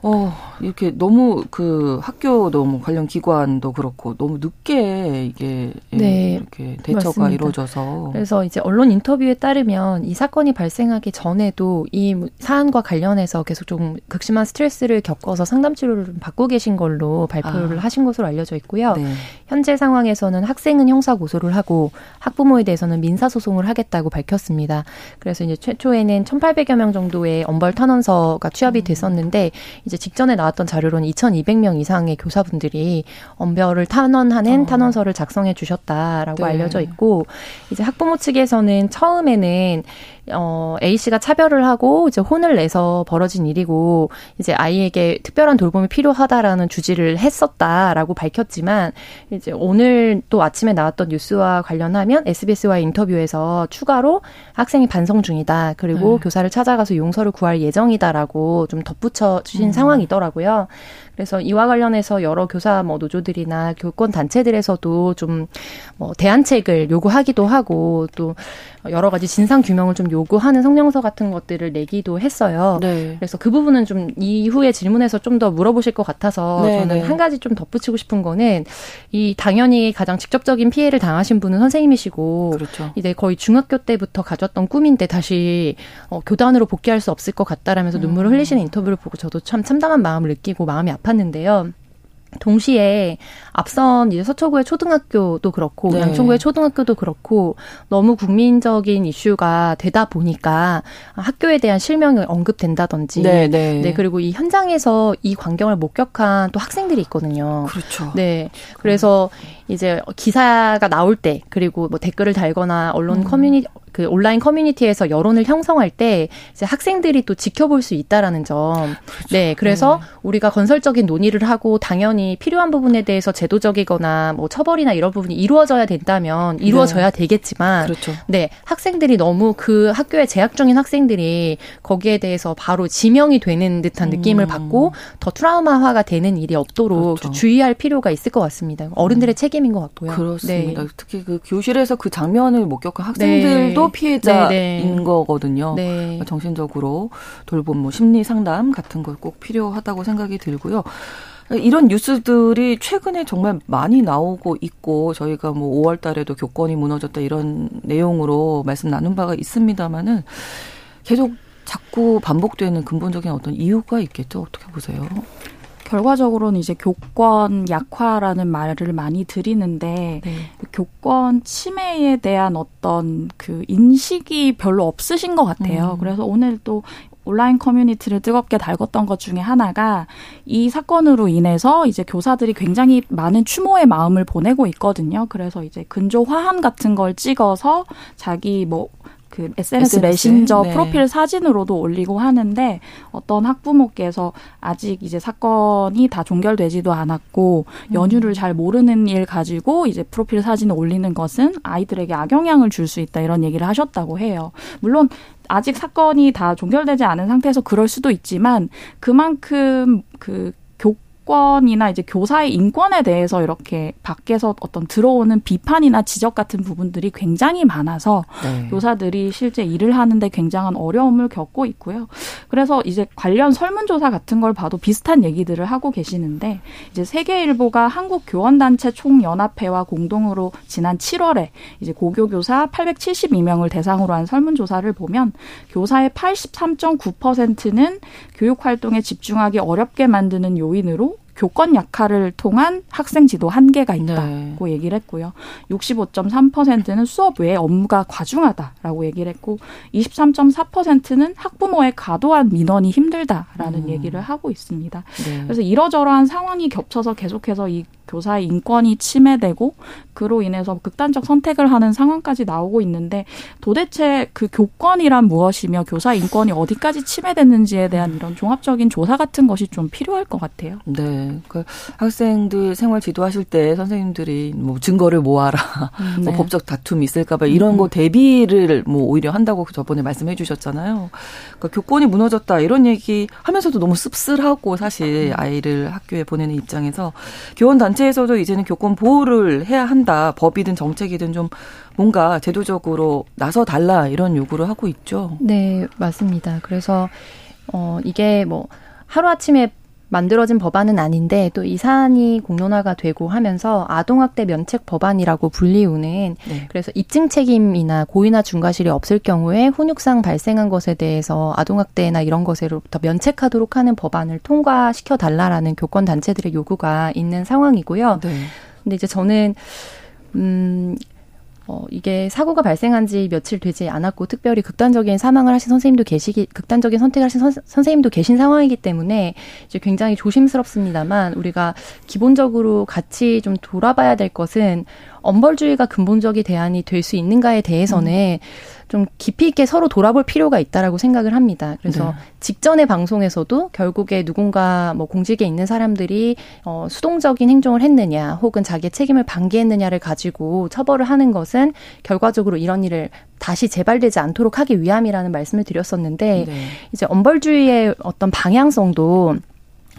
어, 이렇게 너무 그 학교 너무 뭐 관련 기관도 그렇고 너무 늦게 이게 예, 네, 이렇게 대처가 맞습니다. 이루어져서 그래서 이제 언론 인터뷰에 따르면 이 사건이 발생하기 전에도 이 사안과 관련해서 계속 좀 극심한 스트레스를 겪어서 상담 치료를 좀 받고 계신 걸로 발표를 아. 하신 것으로 알려져 있고요. 네. 현재 상황에서는 학생은 형사 고소를 하고 학부모에 대해서는 민사 소송을 하겠다고 밝혔습니다. 그래서 이제 최초에는 1,800여 명 정도의 엄벌 탄원서가 취합이 음. 됐었는데 이제 직전에 나왔던 자료로는 2,200명 이상의 교사분들이 엄별을 탄원하는 어. 탄원서를 작성해 주셨다라고 네. 알려져 있고 이제 학부모 측에서는 처음에는 어, A 씨가 차별을 하고 이제 혼을 내서 벌어진 일이고 이제 아이에게 특별한 돌봄이 필요하다라는 주지를 했었다라고 밝혔지만 이제 오늘 또 아침에 나왔던 뉴스와 관련하면 SBS와의 인터뷰에서 추가로 학생이 반성 중이다. 그리고 네. 교사를 찾아가서 용서를 구할 예정이다라고 좀 덧붙여 주신 음. 상황이더라고요. 그래서 이와 관련해서 여러 교사 뭐 노조들이나 교권 단체들에서도 좀 뭐 대안책을 요구하기도 하고 또 여러 가지 진상 규명을 좀 요구하는 성명서 같은 것들을 내기도 했어요. 네. 그래서 그 부분은 좀 이후에 질문에서 좀 더 물어보실 것 같아서 네, 저는 네. 한 가지 좀 덧붙이고 싶은 거는 이 당연히 가장 직접적인 피해를 당하신 분은 선생님이시고 그렇죠. 이제 거의 중학교 때부터 가졌던 꿈인데 다시 어, 교단으로 복귀할 수 없을 것 같다라면서 음. 눈물을 흘리시는 인터뷰를 보고 저도 참 참담한 마음을 느끼고 마음이 아 팠는데요. 동시에 앞선 이제 서초구의 초등학교도 그렇고 네. 양천구의 초등학교도 그렇고 너무 국민적인 이슈가 되다 보니까 학교에 대한 실명이 언급된다든지 네, 네. 네 그리고 이 현장에서 이 광경을 목격한 또 학생들이 있거든요. 그렇죠. 네. 그래서 이제 기사가 나올 때 그리고 뭐 댓글을 달거나 언론 음. 커뮤니 그 온라인 커뮤니티에서 여론을 형성할 때 이제 학생들이 또 지켜볼 수 있다라는 점. 그렇죠. 네, 그래서 네. 우리가 건설적인 논의를 하고 당연히 필요한 부분에 대해서 제도적이거나 뭐 처벌이나 이런 부분이 이루어져야 된다면 이루어져야 네. 되겠지만, 그렇죠. 네, 학생들이 너무 그 학교에 재학 중인 학생들이 거기에 대해서 바로 지명이 되는 듯한 느낌을 음. 받고 더 트라우마화가 되는 일이 없도록 그렇죠. 주의할 필요가 있을 것 같습니다. 어른들의 음. 책임인 것 같고요. 그렇습니다. 네. 특히 그 교실에서 그 장면을 목격한 학생들도 네. 피해자인 네네. 거거든요. 네. 정신적으로 돌봄, 뭐 심리 상담 같은 걸 꼭 필요하다고 생각이 들고요. 이런 뉴스들이 최근에 정말 많이 나오고 있고 저희가 뭐 5월 달에도 교권이 무너졌다 이런 내용으로 말씀 나눈 바가 있습니다마는 계속 자꾸 반복되는 근본적인 어떤 이유가 있겠죠. 어떻게 보세요? 결과적으로는 이제 교권 약화라는 말을 많이 드리는데 네. 교권 침해에 대한 어떤 그 인식이 별로 없으신 것 같아요. 음. 그래서 오늘 또 온라인 커뮤니티를 뜨겁게 달궜던 것 중에 하나가 이 사건으로 인해서 이제 교사들이 굉장히 많은 추모의 마음을 보내고 있거든요. 그래서 이제 근조 화환 같은 걸 찍어서 자기 뭐 그 SNS, SNS 메신저 네. 프로필 사진으로도 올리고 하는데 어떤 학부모께서 아직 이제 사건이 다 종결되지도 않았고 연유를 음. 잘 모르는 일 가지고 이제 프로필 사진을 올리는 것은 아이들에게 악영향을 줄 수 있다 이런 얘기를 하셨다고 해요. 물론 아직 사건이 다 종결되지 않은 상태에서 그럴 수도 있지만 그만큼 그 인권이나 이제 교사의 인권에 대해서 이렇게 밖에서 어떤 들어오는 비판이나 지적 같은 부분들이 굉장히 많아서 네. 교사들이 실제 일을 하는데 굉장한 어려움을 겪고 있고요. 그래서 이제 관련 설문조사 같은 걸 봐도 비슷한 얘기들을 하고 계시는데 이제 세계일보가 한국 교원단체 총연합회와 공동으로 지난 7월에 이제 고교 교사 872명을 대상으로 한 설문조사를 보면 교사의 83.9%는 교육 활동에 집중하기 어렵게 만드는 요인으로 교권 약화를 통한 학생 지도 한계가 있다고 네. 얘기를 했고요. 65.3%는 수업 외에 업무가 과중하다라고 얘기를 했고 23.4%는 학부모의 과도한 민원이 힘들다라는 음. 얘기를 하고 있습니다. 네. 그래서 이러저러한 상황이 겹쳐서 계속해서 이 교사의 인권이 침해되고 그로 인해서 극단적 선택을 하는 상황까지 나오고 있는데 도대체 그 교권이란 무엇이며 교사 인권이 어디까지 침해됐는지에 대한 이런 종합적인 조사 같은 것이 좀 필요할 것 같아요. 네. 그 학생들 생활 지도하실 때 선생님들이 뭐 증거를 모아라. 음, 뭐 네. 뭐 법적 다툼이 있을까봐 이런 거 대비를 뭐 오히려 한다고 저번에 말씀해 주셨잖아요. 그러니까 교권이 무너졌다 이런 얘기 하면서도 너무 씁쓸하고 사실 아이를 학교에 보내는 입장에서 교원 단체 단체에서도 이제는 교권 보호를 해야 한다. 법이든 정책이든 좀 뭔가 제도적으로 나서 달라 이런 요구를 하고 있죠. 네, 맞습니다. 그래서 어 이게 뭐 하루아침에 만들어진 법안은 아닌데 또 이 사안이 공론화가 되고 하면서 아동학대 면책 법안이라고 불리우는 네. 그래서 입증 책임이나 고의나 중과실이 없을 경우에 훈육상 발생한 것에 대해서 아동학대나 이런 것으로부터 면책하도록 하는 법안을 통과시켜 달라라는 교권 단체들의 요구가 있는 상황이고요. 네. 근데 이제 저는 음 어, 이게 사고가 발생한 지 며칠 되지 않았고 특별히 극단적인 사망을 하신 선생님도 계시기 극단적인 선택을 하신 선, 선생님도 계신 상황이기 때문에 이제 굉장히 조심스럽습니다만 우리가 기본적으로 같이 좀 돌아봐야 될 것은 엄벌주의가 근본적인 대안이 될 수 있는가에 대해서는 음. 좀 깊이 있게 서로 돌아볼 필요가 있다라고 생각을 합니다. 그래서 네. 직전의 방송에서도 결국에 누군가 뭐 공직에 있는 사람들이 어 수동적인 행동을 했느냐 혹은 자기의 책임을 방기했느냐를 가지고 처벌을 하는 것은 결과적으로 이런 일을 다시 재발되지 않도록 하기 위함이라는 말씀을 드렸었는데 네. 이제 엄벌주의의 어떤 방향성도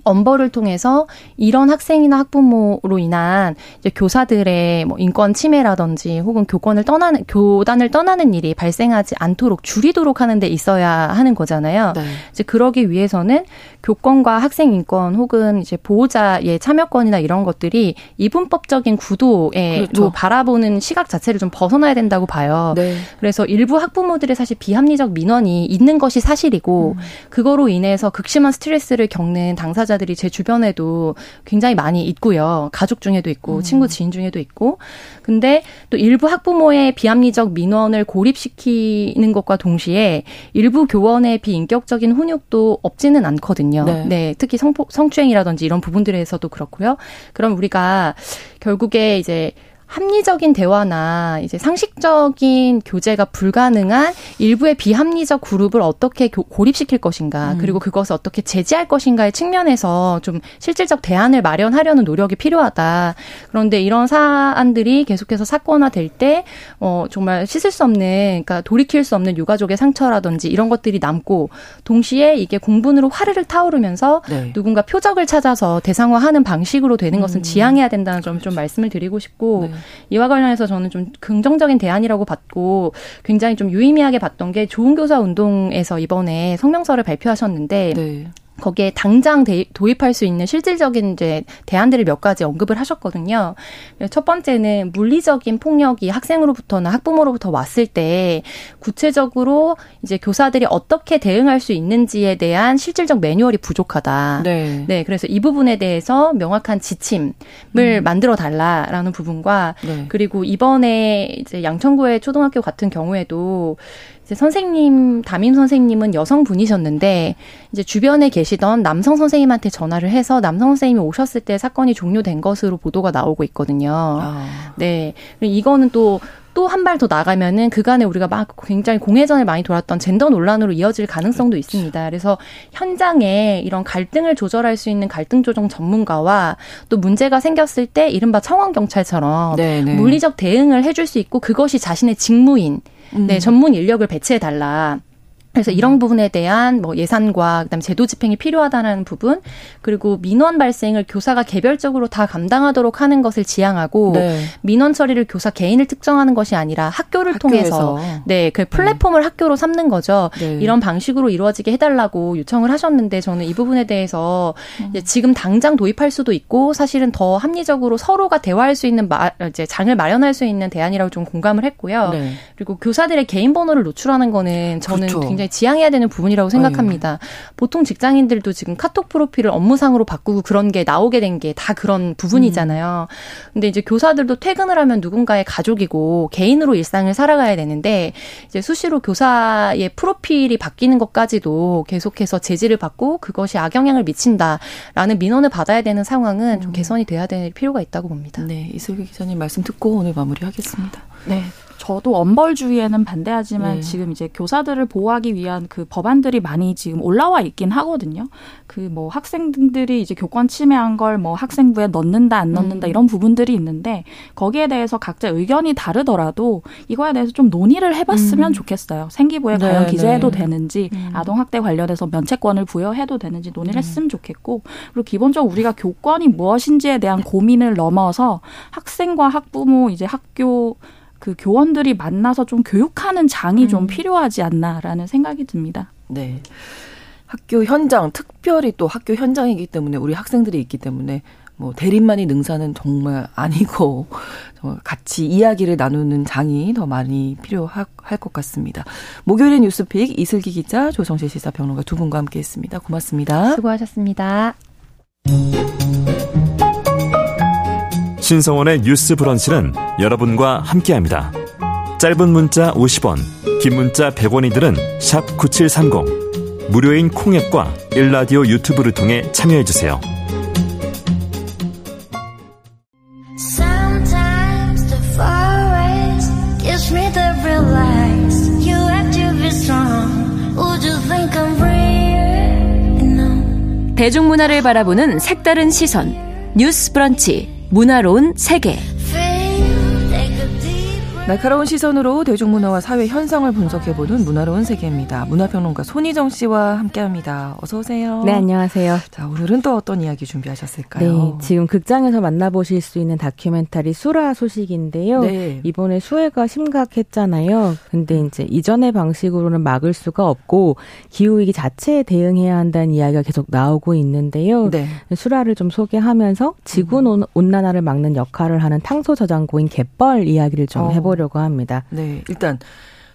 엄벌을 통해서 이런 학생이나 학부모로 인한 교사들의 뭐 인권 침해라든지 혹은 교권을 떠나는 교단을 떠나는 일이 발생하지 않도록 줄이도록 하는 데 있어야 하는 거잖아요. 네. 이제 그러기 위해서는 교권과 학생 인권 혹은 이제 보호자의 참여권이나 이런 것들이 이분법적인 구도에 그렇죠. 바라보는 시각 자체를 좀 벗어나야 된다고 봐요. 네. 그래서 일부 학부모들의 사실 비합리적 민원이 있는 것이 사실이고 음. 그거로 인해서 극심한 스트레스를 겪는 당사자 들이 제 주변에도 굉장히 많이 있고요. 가족 중에도 있고 음. 친구 지인 중에도 있고 근데 또 일부 학부모의 비합리적 민원을 고립시키는 것과 동시에 일부 교원의 비인격적인 훈육도 없지는 않거든요. 네, 네 특히 성폭, 성추행이라든지 이런 부분들에서도 그렇고요. 그럼 우리가 결국에 이제 합리적인 대화나 이제 상식적인 교제가 불가능한 일부의 비합리적 그룹을 어떻게 고립시킬 것인가, 음. 그리고 그것을 어떻게 제지할 것인가의 측면에서 좀 실질적 대안을 마련하려는 노력이 필요하다. 그런데 이런 사안들이 계속해서 사건화될 때, 어, 정말 씻을 수 없는, 그러니까 돌이킬 수 없는 유가족의 상처라든지 이런 것들이 남고, 동시에 이게 공분으로 화르르 타오르면서 네. 누군가 표적을 찾아서 대상화하는 방식으로 되는 것은 음. 지양해야 된다는 점을 좀 말씀을 드리고 싶고, 네. 이와 관련해서 저는 좀 긍정적인 대안이라고 봤고 굉장히 좀 유의미하게 봤던 게 좋은 교사 운동에서 이번에 성명서를 발표하셨는데 네. 거기에 당장 대, 도입할 수 있는 실질적인 이제 대안들을 몇 가지 언급을 하셨거든요. 첫 번째는 물리적인 폭력이 학생으로부터나 학부모로부터 왔을 때 구체적으로 이제 교사들이 어떻게 대응할 수 있는지에 대한 실질적 매뉴얼이 부족하다. 네. 네 그래서 이 부분에 대해서 명확한 지침을 음. 만들어 달라라는 부분과 네. 그리고 이번에 이제 양천구의 초등학교 같은 경우에도 이제 선생님 담임 선생님은 여성분이셨는데 이제 주변에 계시던 남성 선생님한테 전화를 해서 남성 선생님이 오셨을 때 사건이 종료된 것으로 보도가 나오고 있거든요. 아. 네. 이거는 또 또또한 발 더 나가면은 그간에 우리가 막 굉장히 공회전을 많이 돌았던 젠더 논란으로 이어질 가능성도 그렇죠. 있습니다. 그래서 현장에 이런 갈등을 조절할 수 있는 갈등 조정 전문가와 또 문제가 생겼을 때 이른바 청원 경찰처럼 네네. 물리적 대응을 해줄 수 있고 그것이 자신의 직무인 네, 음. 네, 전문 인력을 배치해 달라. 그래서 이런 부분에 대한 뭐 예산과 그다음 제도 집행이 필요하다는 부분 그리고 민원 발생을 교사가 개별적으로 다 감당하도록 하는 것을 지향하고 네. 민원 처리를 교사 개인을 특정하는 것이 아니라 학교를 학교에서. 통해서 네그 플랫폼을 네. 학교로 삼는 거죠 네. 이런 방식으로 이루어지게 해달라고 요청을 하셨는데 저는 이 부분에 대해서 음. 지금 당장 도입할 수도 있고 사실은 더 합리적으로 서로가 대화할 수 있는 마, 이제 장을 마련할 수 있는 대안이라고 좀 공감을 했고요 네. 그리고 교사들의 개인 번호를 노출하는 거는 저는 그렇죠. 굉장히 지양해야 되는 부분이라고 생각합니다. 네. 보통 직장인들도 지금 카톡 프로필을 업무상으로 바꾸고 그런 게 나오게 된 게 다 그런 부분이잖아요. 음. 근데 이제 교사들도 퇴근을 하면 누군가의 가족이고 개인으로 일상을 살아가야 되는데 이제 수시로 교사의 프로필이 바뀌는 것까지도 계속해서 제지를 받고 그것이 악영향을 미친다라는 민원을 받아야 되는 상황은 좀 음. 개선이 돼야 될 필요가 있다고 봅니다. 네, 이슬기 기자님 말씀 듣고 오늘 마무리하겠습니다. 네. 저도 엄벌주의에는 반대하지만 네. 지금 이제 교사들을 보호하기 위한 그 법안들이 많이 지금 올라와 있긴 하거든요. 그 뭐 학생들이 이제 교권 침해한 걸 뭐 학생부에 넣는다 안 넣는다 음. 이런 부분들이 있는데 거기에 대해서 각자 의견이 다르더라도 이거에 대해서 좀 논의를 해봤으면 음. 좋겠어요. 생기부에 네, 과연 기재해도 네. 되는지 음. 아동학대 관련해서 면책권을 부여해도 되는지 논의를 음. 했으면 좋겠고 그리고 기본적으로 우리가 교권이 무엇인지에 대한 고민을 넘어서 학생과 학부모 이제 학교 그 교원들이 만나서 좀 교육하는 장이 음. 좀 필요하지 않나라는 생각이 듭니다. 네. 학교 현장, 특별히 또 학교 현장이기 때문에 우리 학생들이 있기 때문에 뭐 대립만이 능사는 정말 아니고 같이 이야기를 나누는 장이 더 많이 필요할 것 같습니다. 목요일의 뉴스픽 이슬기 기자, 조성재 시사평론가 두 분과 함께했습니다. 고맙습니다. 수고하셨습니다. 신성원의 뉴스 브런치는 여러분과 함께합니다. 짧은 문자 50원, 긴 문자 100원이들은 9730. 무료인 콩앱과 일라디오 유튜브를 통해 참여해주세요. 대중문화를 바라보는 색다른 시선 뉴스 브런치 문화로운 세계. 날카로운 시선으로 대중문화와 사회 현상을 분석해보는 문화로운 세계입니다. 문화평론가 손희정 씨와 함께합니다. 어서 오세요. 네, 안녕하세요. 자, 오늘은 또 어떤 이야기 준비하셨을까요? 네, 지금 극장에서 만나보실 수 있는 다큐멘터리 수라 소식인데요. 네. 이번에 수해가 심각했잖아요. 근데 이제 이전의 방식으로는 막을 수가 없고 기후위기 자체에 대응해야 한다는 이야기가 계속 나오고 있는데요. 네. 수라를 좀 소개하면서 지구 음. 온난화를 막는 역할을 하는 탄소 저장고인 갯벌 이야기를 좀 어. 해보려고 해보려고 합니다. 네, 일단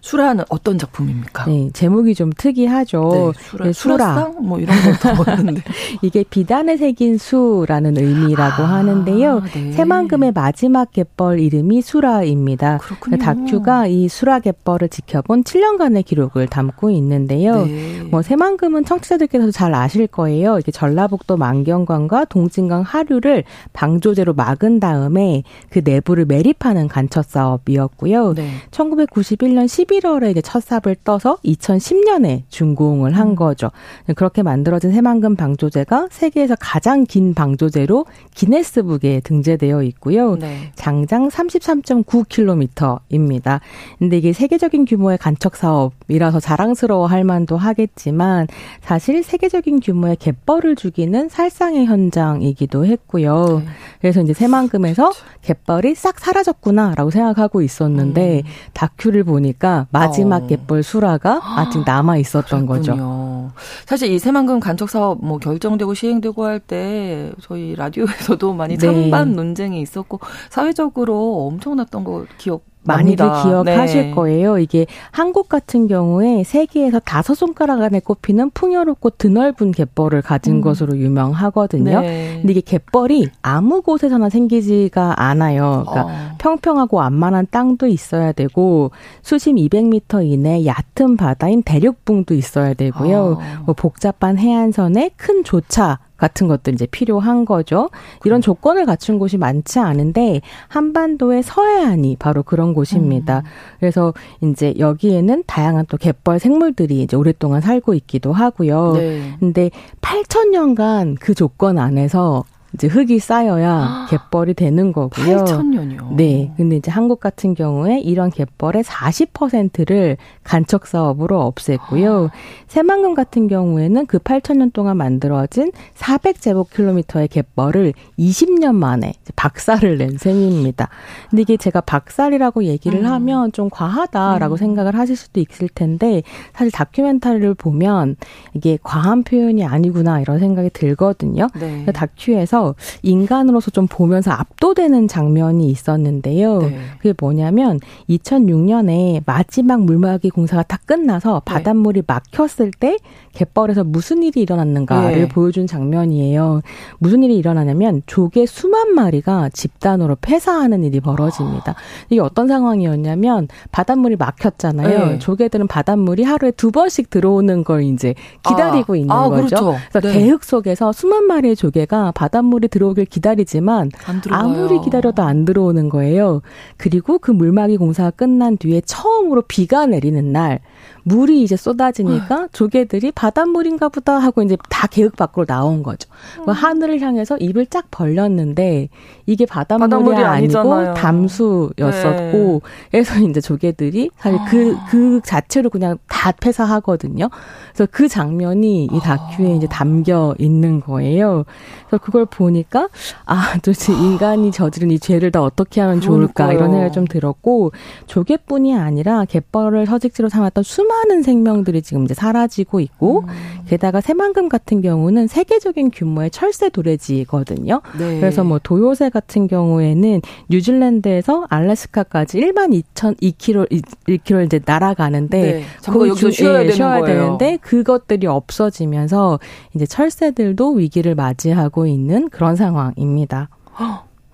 수라는 어떤 작품입니까? 네, 제목이 좀 특이하죠. 네, 수라, 네, 수라. 뭐 이런 거 더웠는데 이게 비단에 새긴 수라는 의미라고 아, 하는데요. 네. 새만금의 마지막 갯벌 이름이 수라입니다. 그렇군요. 다큐가 이 수라 갯벌을 지켜본 7년간의 기록을 담고 있는데요. 네. 뭐 새만금은 청취자들께서도 잘 아실 거예요. 이게 전라북도 만경강과 동진강 하류를 방조제로 막은 다음에 그 내부를 매립하는 간첩 사업이었고요. 1991년 12 11월에 이제 첫 삽을 떠서 2010년에 준공을 한 음. 거죠. 그렇게 만들어진 새만금 방조제가 세계에서 가장 긴 방조제로 기네스북에 등재되어 있고요. 네. 장장 33.9km입니다. 근데 이게 세계적인 규모의 간척 사업이라서 자랑스러워 할 만도 하겠지만 사실 세계적인 규모의 갯벌을 죽이는 살상의 현장이기도 했고요. 네. 그래서 이제 새만금에서 그렇죠. 갯벌이 싹 사라졌구나라고 생각하고 있었는데 음. 다큐를 보니까 마지막 어. 갯벌 수라가 아직 남아 있었던 거죠. 사실 이 새만금 간척 사업 뭐 결정되고 시행되고 할 때 저희 라디오에서도 많이 찬반 네. 논쟁이 있었고 사회적으로 엄청났던 거 기억 많이들 기억하실 네. 거예요. 이게 한국 같은 경우에 세계에서 다섯 손가락 안에 꼽히는 풍요롭고 드넓은 갯벌을 가진 음. 것으로 유명하거든요. 네. 근데 이게 갯벌이 아무 곳에서나 생기지가 않아요. 그러니까 어. 평평하고 완만한 땅도 있어야 되고 수심 200m 이내 얕은 바다인 대륙붕도 있어야 되고요. 어. 뭐 복잡한 해안선에 큰 조차 같은 것도 이제 필요한 거죠. 이런 조건을 갖춘 곳이 많지 않은데 한반도의 서해안이 바로 그런 곳입니다. 음. 그래서 이제 여기에는 다양한 또 갯벌 생물들이 이제 오랫동안 살고 있기도 하고요. 네. 근데 8천 년간 그 조건 안에서 이제 흙이 쌓여야 갯벌이 되는 거고요. 8천년이요. 네. 근데 이제 한국 같은 경우에 이런 갯벌의 40%를 간척 사업으로 없앴고요. 새만금 같은 경우에는 그 8천년 동안 만들어진 400제곱킬로미터의 갯벌을 20년 만에 박살을 낸 셈입니다. 근데 이게 제가 박살이라고 얘기를 음. 하면 좀 과하다라고 음. 생각을 하실 수도 있을 텐데 사실 다큐멘터리를 보면 이게 과한 표현이 아니구나 이런 생각이 들거든요. 네. 다큐에서 인간으로서 좀 보면서 압도되는 장면이 있었는데요. 네. 그게 뭐냐면 2006년에 마지막 물막이 공사가 다 끝나서 네. 바닷물이 막혔을 때 갯벌에서 무슨 일이 일어났는가를 네. 보여준 장면이에요. 무슨 일이 일어나냐면 조개 수만 마리가 집단으로 폐사하는 일이 벌어집니다. 이게 어떤 상황이었냐면 바닷물이 막혔잖아요. 네. 조개들은 바닷물이 하루에 두 번씩 들어오는 걸 이제 기다리고 아. 있는 아, 거죠. 그렇죠. 그래서 네. 대흙 속에서 수만 마리의 조개가 바닷물 이 들어오길 기다리지만 아무리 기다려도 안 들어오는 거예요. 그리고 그 물막이 공사가 끝난 뒤에 처음으로 비가 내리는 날 물이 이제 쏟아지니까 조개들이 바닷물인가 보다 하고 이제 다 계획 밖으로 나온 거죠. 음. 하늘을 향해서 입을 쫙 벌렸는데 이게 바닷물이, 바닷물이 아니고 아니잖아요. 담수였었고 네. 그래서 이제 조개들이 사실 그그 아. 그 자체로 그냥 다 폐사하거든요. 그래서 그 장면이 이 다큐에 이제 담겨 있는 거예요. 그래서 그걸 보니까 아 도대체 인간이 저지른 이 죄를 다 어떻게 하면 좋을까 그러니까요. 이런 생각이 좀 들었고 조개뿐이 아니라 갯벌을 서식지로 삼았던 수많은 생명들이 지금 이제 사라지고 있고 음. 게다가 새만금 같은 경우는 세계적인 규모의 철새 도래지거든요. 네. 그래서 뭐 도요새 같은 경우에는 뉴질랜드에서 알래스카까지 1만 2천 2km 1km 이제 날아가는데 네. 잠깐 여기서 쉬어야, 예, 되는 쉬어야 되는데 그것들이 없어지면서 이제 철새들도 위기를 맞이하고 있는 그런 상황입니다.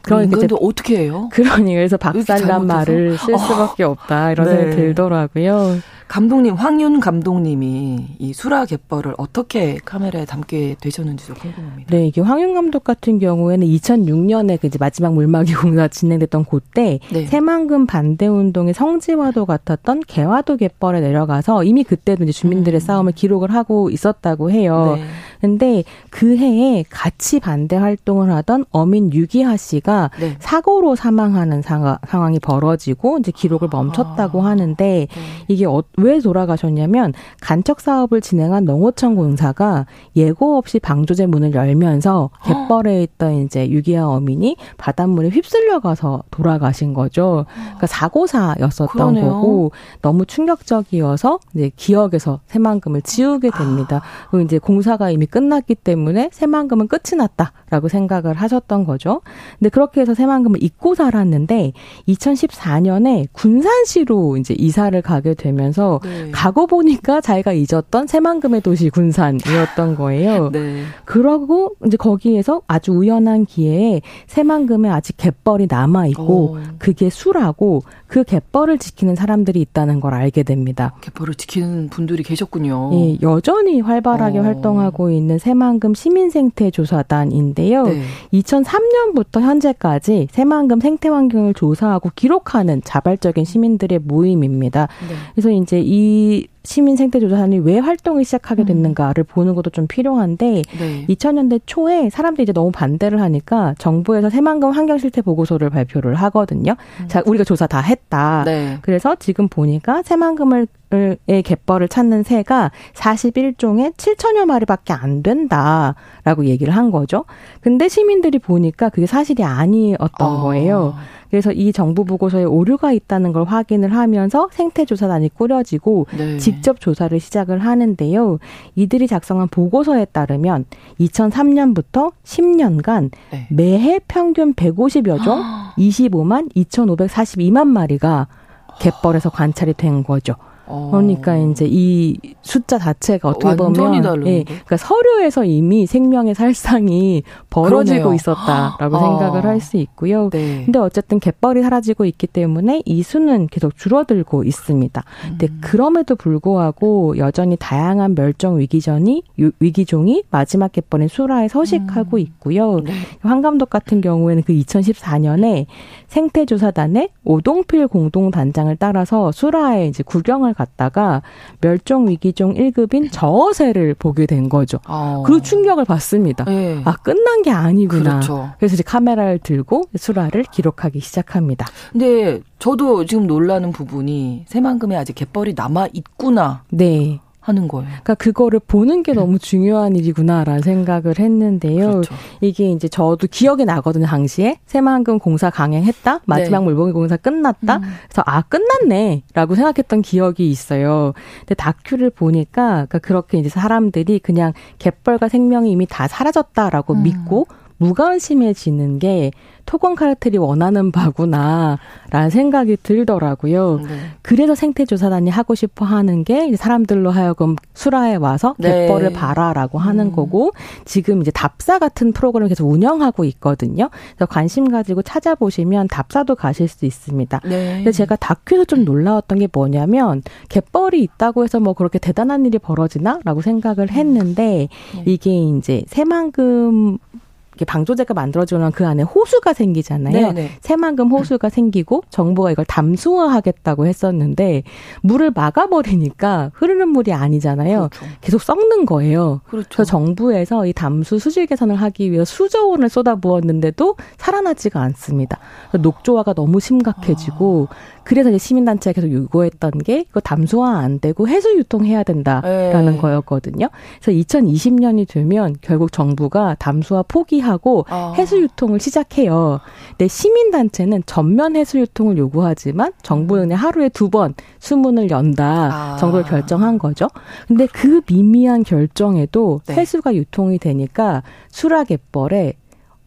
그러니까 이제 어떻게 해요? 그러니 그래서 박살난 말을 쓸 수밖에 없다 이런 네. 생각이 들더라고요. 감독님 황윤 감독님이 이 수라 갯벌을 어떻게 카메라에 담게 되셨는지도 궁금합니다. 네, 이게 황윤 감독 같은 경우에는 2006년에 그 이제 마지막 물막이 공사 진행됐던 그때 네. 새만금 반대 운동의 성지와도 같았던 개화도 갯벌에 내려가서 이미 그때도 이제 주민들의 음. 싸움을 기록을 하고 있었다고 해요. 네. 근데 그 해에 같이 반대 활동을 하던 어민 유기하 씨가 네. 사고로 사망하는 상황, 이 벌어지고 이제 기록을 멈췄다고 아. 하는데 네. 이게 어, 왜 돌아가셨냐면 간척 사업을 진행한 농어청 공사가 예고 없이 방조제 문을 열면서 갯벌에 있던 이제 유기하 어민이 바닷물에 휩쓸려 가서 돌아가신 거죠. 그러니까 사고사였었던 그러네요. 거고 너무 충격적이어서 이제 기억에서 새만금을 지우게 됩니다. 그리고 이제 공사가 이미 끝났기 때문에 새만금은 끝이 났다라고 생각을 하셨던 거죠. 근데 그 렇게 해서 새만금을 잊고 살았는데 2014년에 군산시로 이제 이사를 가게 되면서 네. 가고 보니까 자기가 잊었던 새만금의 도시 군산이었던 거예요. 네. 그러고 이제 거기에서 아주 우연한 기회에 새만금에 아직 갯벌이 남아 있고 그게 수라고 그 갯벌을 지키는 사람들이 있다는 걸 알게 됩니다. 갯벌을 지키는 분들이 계셨군요. 예, 여전히 활발하게 오. 어. 활동하고 있는 새만금 시민생태조사단인데요. 네. 2003년부터 현재 까지 새만금 생태 환경을 조사하고 기록하는 자발적인 시민들의 모임입니다. 네. 그래서 이제 이 시민 생태 조사단이 왜 활동을 시작하게 음. 됐는가를 음. 보는 것도 좀 필요한데 네. 2000년대 초에 사람들이 이제 너무 반대를 하니까 정부에서 새만금 환경 실태 보고서를 발표를 하거든요. 음. 자, 우리가 조사 다 했다. 네. 그래서 지금 보니까 새만금을 의 갯벌을 찾는 새가 41종에 7천여 마리밖에 안 된다라고 얘기를 한 거죠. 근데 시민들이 보니까 그게 사실이 아니었던 어. 거예요. 그래서 이 정부 보고서에 오류가 있다는 걸 확인을 하면서 생태 조사단이 꾸려지고 네. 직접 조사를 시작을 하는데요. 이들이 작성한 보고서에 따르면 2003년부터 10년간 네. 매해 평균 150여 종 25만 2,542만 마리가 갯벌에서 관찰이 된 거죠. 어. 그러니까 이제 이 숫자 자체가 어떻게 보면 다르는데? 예, 그러니까 서류에서 이미 생명의 살상이 벌어지고 그러네요. 있었다라고 아. 생각을 할 수 있고요. 네. 근데 어쨌든 갯벌이 사라지고 있기 때문에 이 수는 계속 줄어들고 있습니다. 음. 근데 그럼에도 불구하고 여전히 다양한 멸종 위기전이 위기종이 마지막 갯벌인 수라에 서식하고 음. 있고요. 네. 황 감독 같은 경우에는 그 2014년에 생태조사단의 오동필 공동단장을 따라서 수라에 이제 구경을 갔다가 멸종 위기종 1급인 저어새를 보게 된 거죠. 어. 그리고 충격을 받습니다. 네. 아 끝난 게 아니구나. 그렇죠. 그래서 이제 카메라를 들고 수라를 기록하기 시작합니다. 근데 저도 지금 놀라는 부분이 새만금에 아직 갯벌이 남아 있구나. 네. 하는 거예요. 그러니까 그거를 보는 게 너무 중요한 일이구나라는 생각을 했는데요. 그렇죠. 이게 이제 저도 기억이 나거든요. 당시에 새만금 공사 강행했다. 마지막 네. 물봉이 공사 끝났다. 음. 그래서 아 끝났네라고 생각했던 기억이 있어요. 근데 다큐를 보니까 그러니까 그렇게 이제 사람들이 그냥 갯벌과 생명이 이미 다 사라졌다라고 음. 믿고 무관심해지는 게 토건 카르텔이 원하는 바구나라는 생각이 들더라고요. 네. 그래서 생태조사단이 하고 싶어 하는 게 사람들로 하여금 수라에 와서 네. 갯벌을 봐라라고 하는 음. 거고 지금 이제 답사 같은 프로그램을 계속 운영하고 있거든요. 그래서 관심 가지고 찾아보시면 답사도 가실 수 있습니다. 네. 근데 제가 다큐에서 좀 놀라웠던 게 뭐냐면 갯벌이 있다고 해서 뭐 그렇게 대단한 일이 벌어지나라고 생각을 했는데 음. 이게 이제 새만금 방조제가 만들어지면 그 안에 호수가 생기잖아요. 네네. 네. 새만금 호수가 생기고 정부가 이걸 담수화하겠다고 했었는데 물을 막아버리니까 흐르는 물이 아니잖아요. 그렇죠. 계속 썩는 거예요. 그렇죠. 그래서 정부에서 이 담수 수질 개선을 하기 위해 수조 원을 쏟아부었는데도 살아나지가 않습니다. 녹조화가 너무 심각해지고 아. 그래서 이제 시민단체가 계속 요구했던 게 이거 담수화 안 되고 해수 유통해야 된다라는 네. 거였거든요. 그래서 2020년이 되면 결국 정부가 담수화 포기하고 아. 해수 유통을 시작해요. 근데 시민단체는 전면 해수 유통을 요구하지만 정부는 하루에 두 번 수문을 연다 아. 정도를 결정한 거죠. 근데 그 미미한 결정에도 네. 해수가 유통이 되니까 수라갯벌에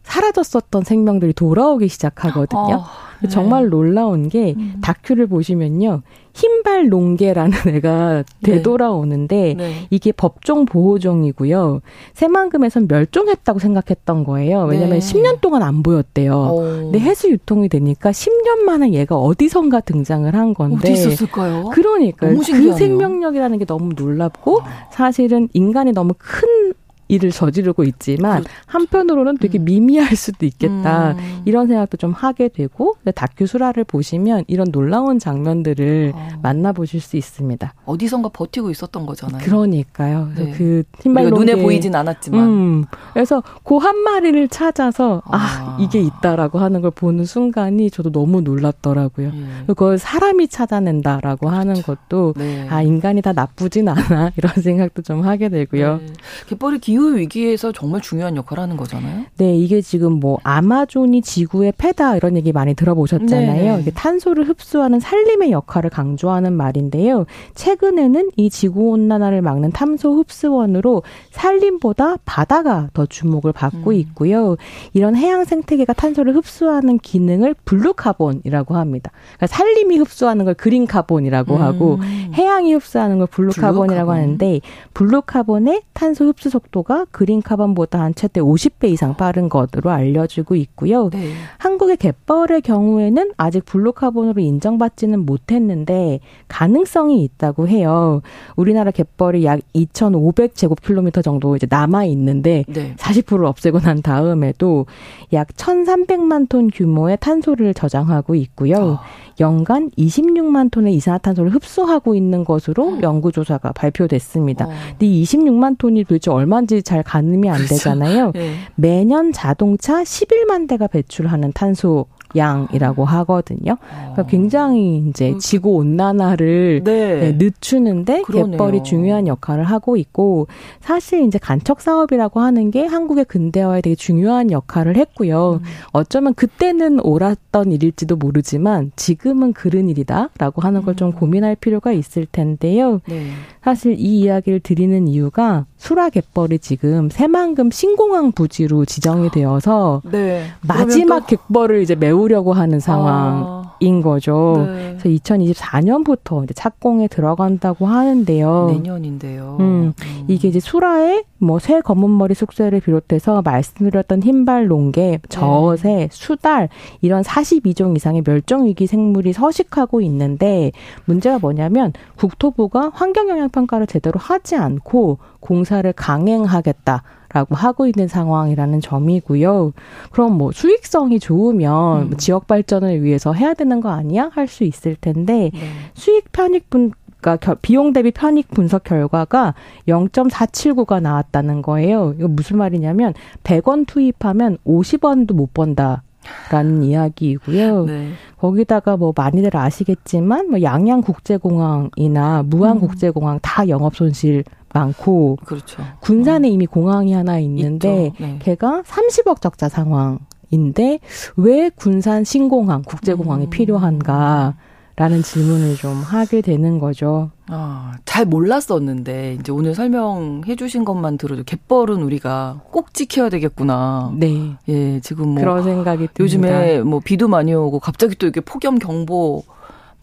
사라졌었던 생명들이 돌아오기 시작하거든요. 어. 네. 정말 놀라운 게 음. 다큐를 보시면요. 흰발 농개라는 애가 네. 되돌아오는데 네. 이게 법정 보호종이고요. 새만금에선 멸종했다고 생각했던 거예요. 왜냐하면 네. 10년 동안 안 보였대요. 오. 근데 해수 유통이 되니까 10년 만에 얘가 어디선가 등장을 한 건데 어디 있었을까요? 그러니까요. 그 생명력이라는 게 너무 놀랍고 아. 사실은 인간이 너무 큰 일을 저지르고 있지만 그렇죠. 한편으로는 되게 음. 미미할 수도 있겠다 음. 이런 생각도 좀 하게 되고 다큐 수라를 보시면 이런 놀라운 장면들을 어. 만나보실 수 있습니다. 어디선가 버티고 있었던 거잖아요. 그러니까요. 네. 그 흰발로 눈에 보이진 않았지만 음. 그래서 그 한 마리를 찾아서 아. 아. 이게 있다라고 하는 걸 보는 순간이 저도 너무 놀랐더라고요. 네. 그걸 사람이 찾아낸다라고 그렇죠. 하는 것도 네. 아 인간이 다 나쁘진 않아 이런 생각도 좀 하게 되고요. 네. 갯벌이 기후 위기에서 정말 중요한 역할을 하는 거잖아요. 네, 이게 지금 뭐 아마존이 지구의 폐다 이런 얘기 많이 들어보셨잖아요. 네 이게 탄소를 흡수하는 산림의 역할을 강조하는 말인데요. 최근에는 이 지구 온난화를 막는 탄소 흡수원으로 산림보다 바다가 더 주목을 받고 음. 있고요. 이런 해양 생태계가 탄소를 흡수하는 기능을 blue carbon이라고 합니다. 그러니까 산림이 흡수하는 걸 green carbon이라고 음. 하고 해양이 흡수하는 걸 blue carbon이라고 blue carbon. 하는데 blue carbon의 탄소 흡수 속도가 속도가 green carbon보다 한 최대 50배 이상 빠른 것으로 알려지고 있고요. 네. 한국의 갯벌의 경우에는 아직 blue carbon으로 인정받지는 못했는데 가능성이 있다고 해요. 우리나라 갯벌이 약 2,500제곱킬로미터 정도 이제 남아 있는데 네. 40%를 없애고 난 다음에도 약 1,300만 톤 규모의 탄소를 저장하고 있고요. 어. 연간 26만 톤의 이산화탄소를 흡수하고 있는 것으로 연구 조사가 발표됐습니다. 어. 근데 26만 톤이 도대체 얼마인지 잘 가늠이 안 그렇죠. 되잖아요. 네. 매년 자동차 11만 대가 배출하는 탄소 양이라고 하거든요. 그러니까 어. 굉장히 이제 그 지구 온난화를 네. 네, 늦추는데 그러네요. 갯벌이 중요한 역할을 하고 있고 사실 이제 간척 사업이라고 하는 게 한국의 근대화에 되게 중요한 역할을 했고요. 음. 어쩌면 그때는 옳았던 일일지도 모르지만 지금은 그른 일이다라고 하는 걸좀 음. 고민할 필요가 있을 텐데요. 네. 사실 이 이야기를 드리는 이유가 수라 갯벌이 지금 새만금 신공항 부지로 지정이 되어서 네. 마지막 갯벌을 이제 메우려고 하는 상황이 인 거죠. 네. 그래서 2024년부터 이제 착공에 들어간다고 하는데요. 내년인데요. 음, 음. 이게 이제 수라의 뭐새 검은머리 숙제를 비롯해서 말씀드렸던 흰발 농개, 저새, 네. 수달 이런 42종 이상의 멸종 위기 생물이 서식하고 있는데 문제가 뭐냐면 국토부가 환경 영향 평가를 제대로 하지 않고 공사를 강행하겠다. 라고 하고 있는 상황이라는 점이고요. 그럼 뭐 수익성이 좋으면 음. 지역 발전을 위해서 해야 되는 거 아니야? 할 수 있을 텐데 네. 수익 편익 분 그러니까 비용 대비 편익 분석 결과가 0.479가 나왔다는 거예요. 이거 무슨 말이냐면 100원 투입하면 50원도 못 번다. 라는 이야기이고요. 네. 거기다가 뭐 많이들 아시겠지만 뭐 양양 국제공항이나 무안 음. 국제공항 다 영업 손실 많고 그렇죠. 군산에 어. 이미 공항이 하나 있는데 네. 걔가 30억 적자 상황인데 왜 군산 신공항 국제공항이 음. 필요한가? 라는 질문을 좀 하게 되는 거죠. 아, 잘 몰랐었는데, 이제 오늘 설명해 주신 것만 들어도 갯벌은 우리가 꼭 지켜야 되겠구나. 네. 예, 지금 뭐. 그런 생각이 듭니다. 요즘에 뭐 비도 많이 오고 갑자기 또 이렇게 폭염 경보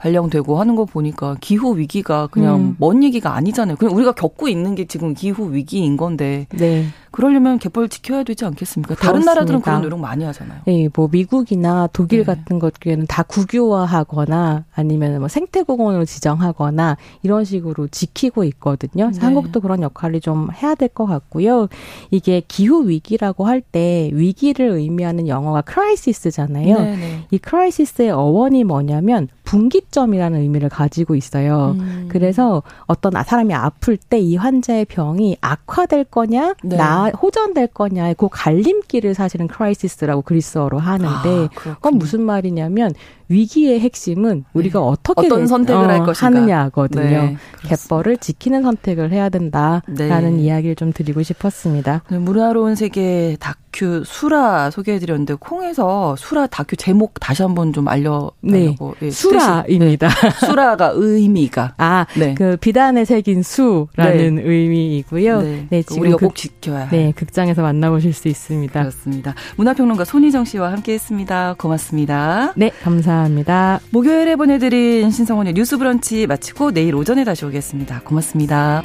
발령되고 하는 거 보니까 기후 위기가 그냥 음. 먼 얘기가 아니잖아요. 그냥 우리가 겪고 있는 게 지금 기후 위기인 건데. 네. 그러려면 갯벌 지켜야 되지 않겠습니까? 다른 그렇습니다. 나라들은 그런 노력 많이 하잖아요. 네, 뭐 미국이나 독일 네. 같은 것들은 다 국유화하거나 아니면 뭐 생태공원으로 지정하거나 이런 식으로 지키고 있거든요. 네. 한국도 그런 역할을 좀 해야 될 것 같고요. 이게 기후 위기라고 할 때 위기를 의미하는 영어가 crisis잖아요. 네, 네. 이 crisis의 어원이 뭐냐면 분기점이라는 의미를 가지고 있어요. 음. 그래서 어떤 사람이 아플 때 이 환자의 병이 악화될 거냐, 네. 나 호전될 거냐의 그 갈림길을 사실은 crisis라고 그리스어로 하는데 아, 그건 무슨 말이냐면 위기의 핵심은 우리가 네. 어떻게 어떤 선택을 어, 할 것인가 하느냐거든요. 네, 갯벌을 지키는 선택을 해야 된다라는 네. 이야기를 좀 드리고 싶었습니다. 문화로운 세계 다큐 수라 소개해드렸는데 콩에서 수라 다큐 제목 다시 한번 좀 알려달라고. 네, 예, 수라입니다. 네. 수라가 의미가 아, 네. 그 비단에 새긴 수라는 네. 의미이고요. 네, 네 지금 우리가 그, 꼭 지켜야 네, 극장에서 만나보실 수 있습니다. 그렇습니다. 문화평론가 손희정 씨와 함께했습니다. 고맙습니다. 네, 감사합니다. 감사합니다. 목요일에 보내드린 신성원의 뉴스 브런치 마치고 내일 오전에 다시 오겠습니다. 고맙습니다.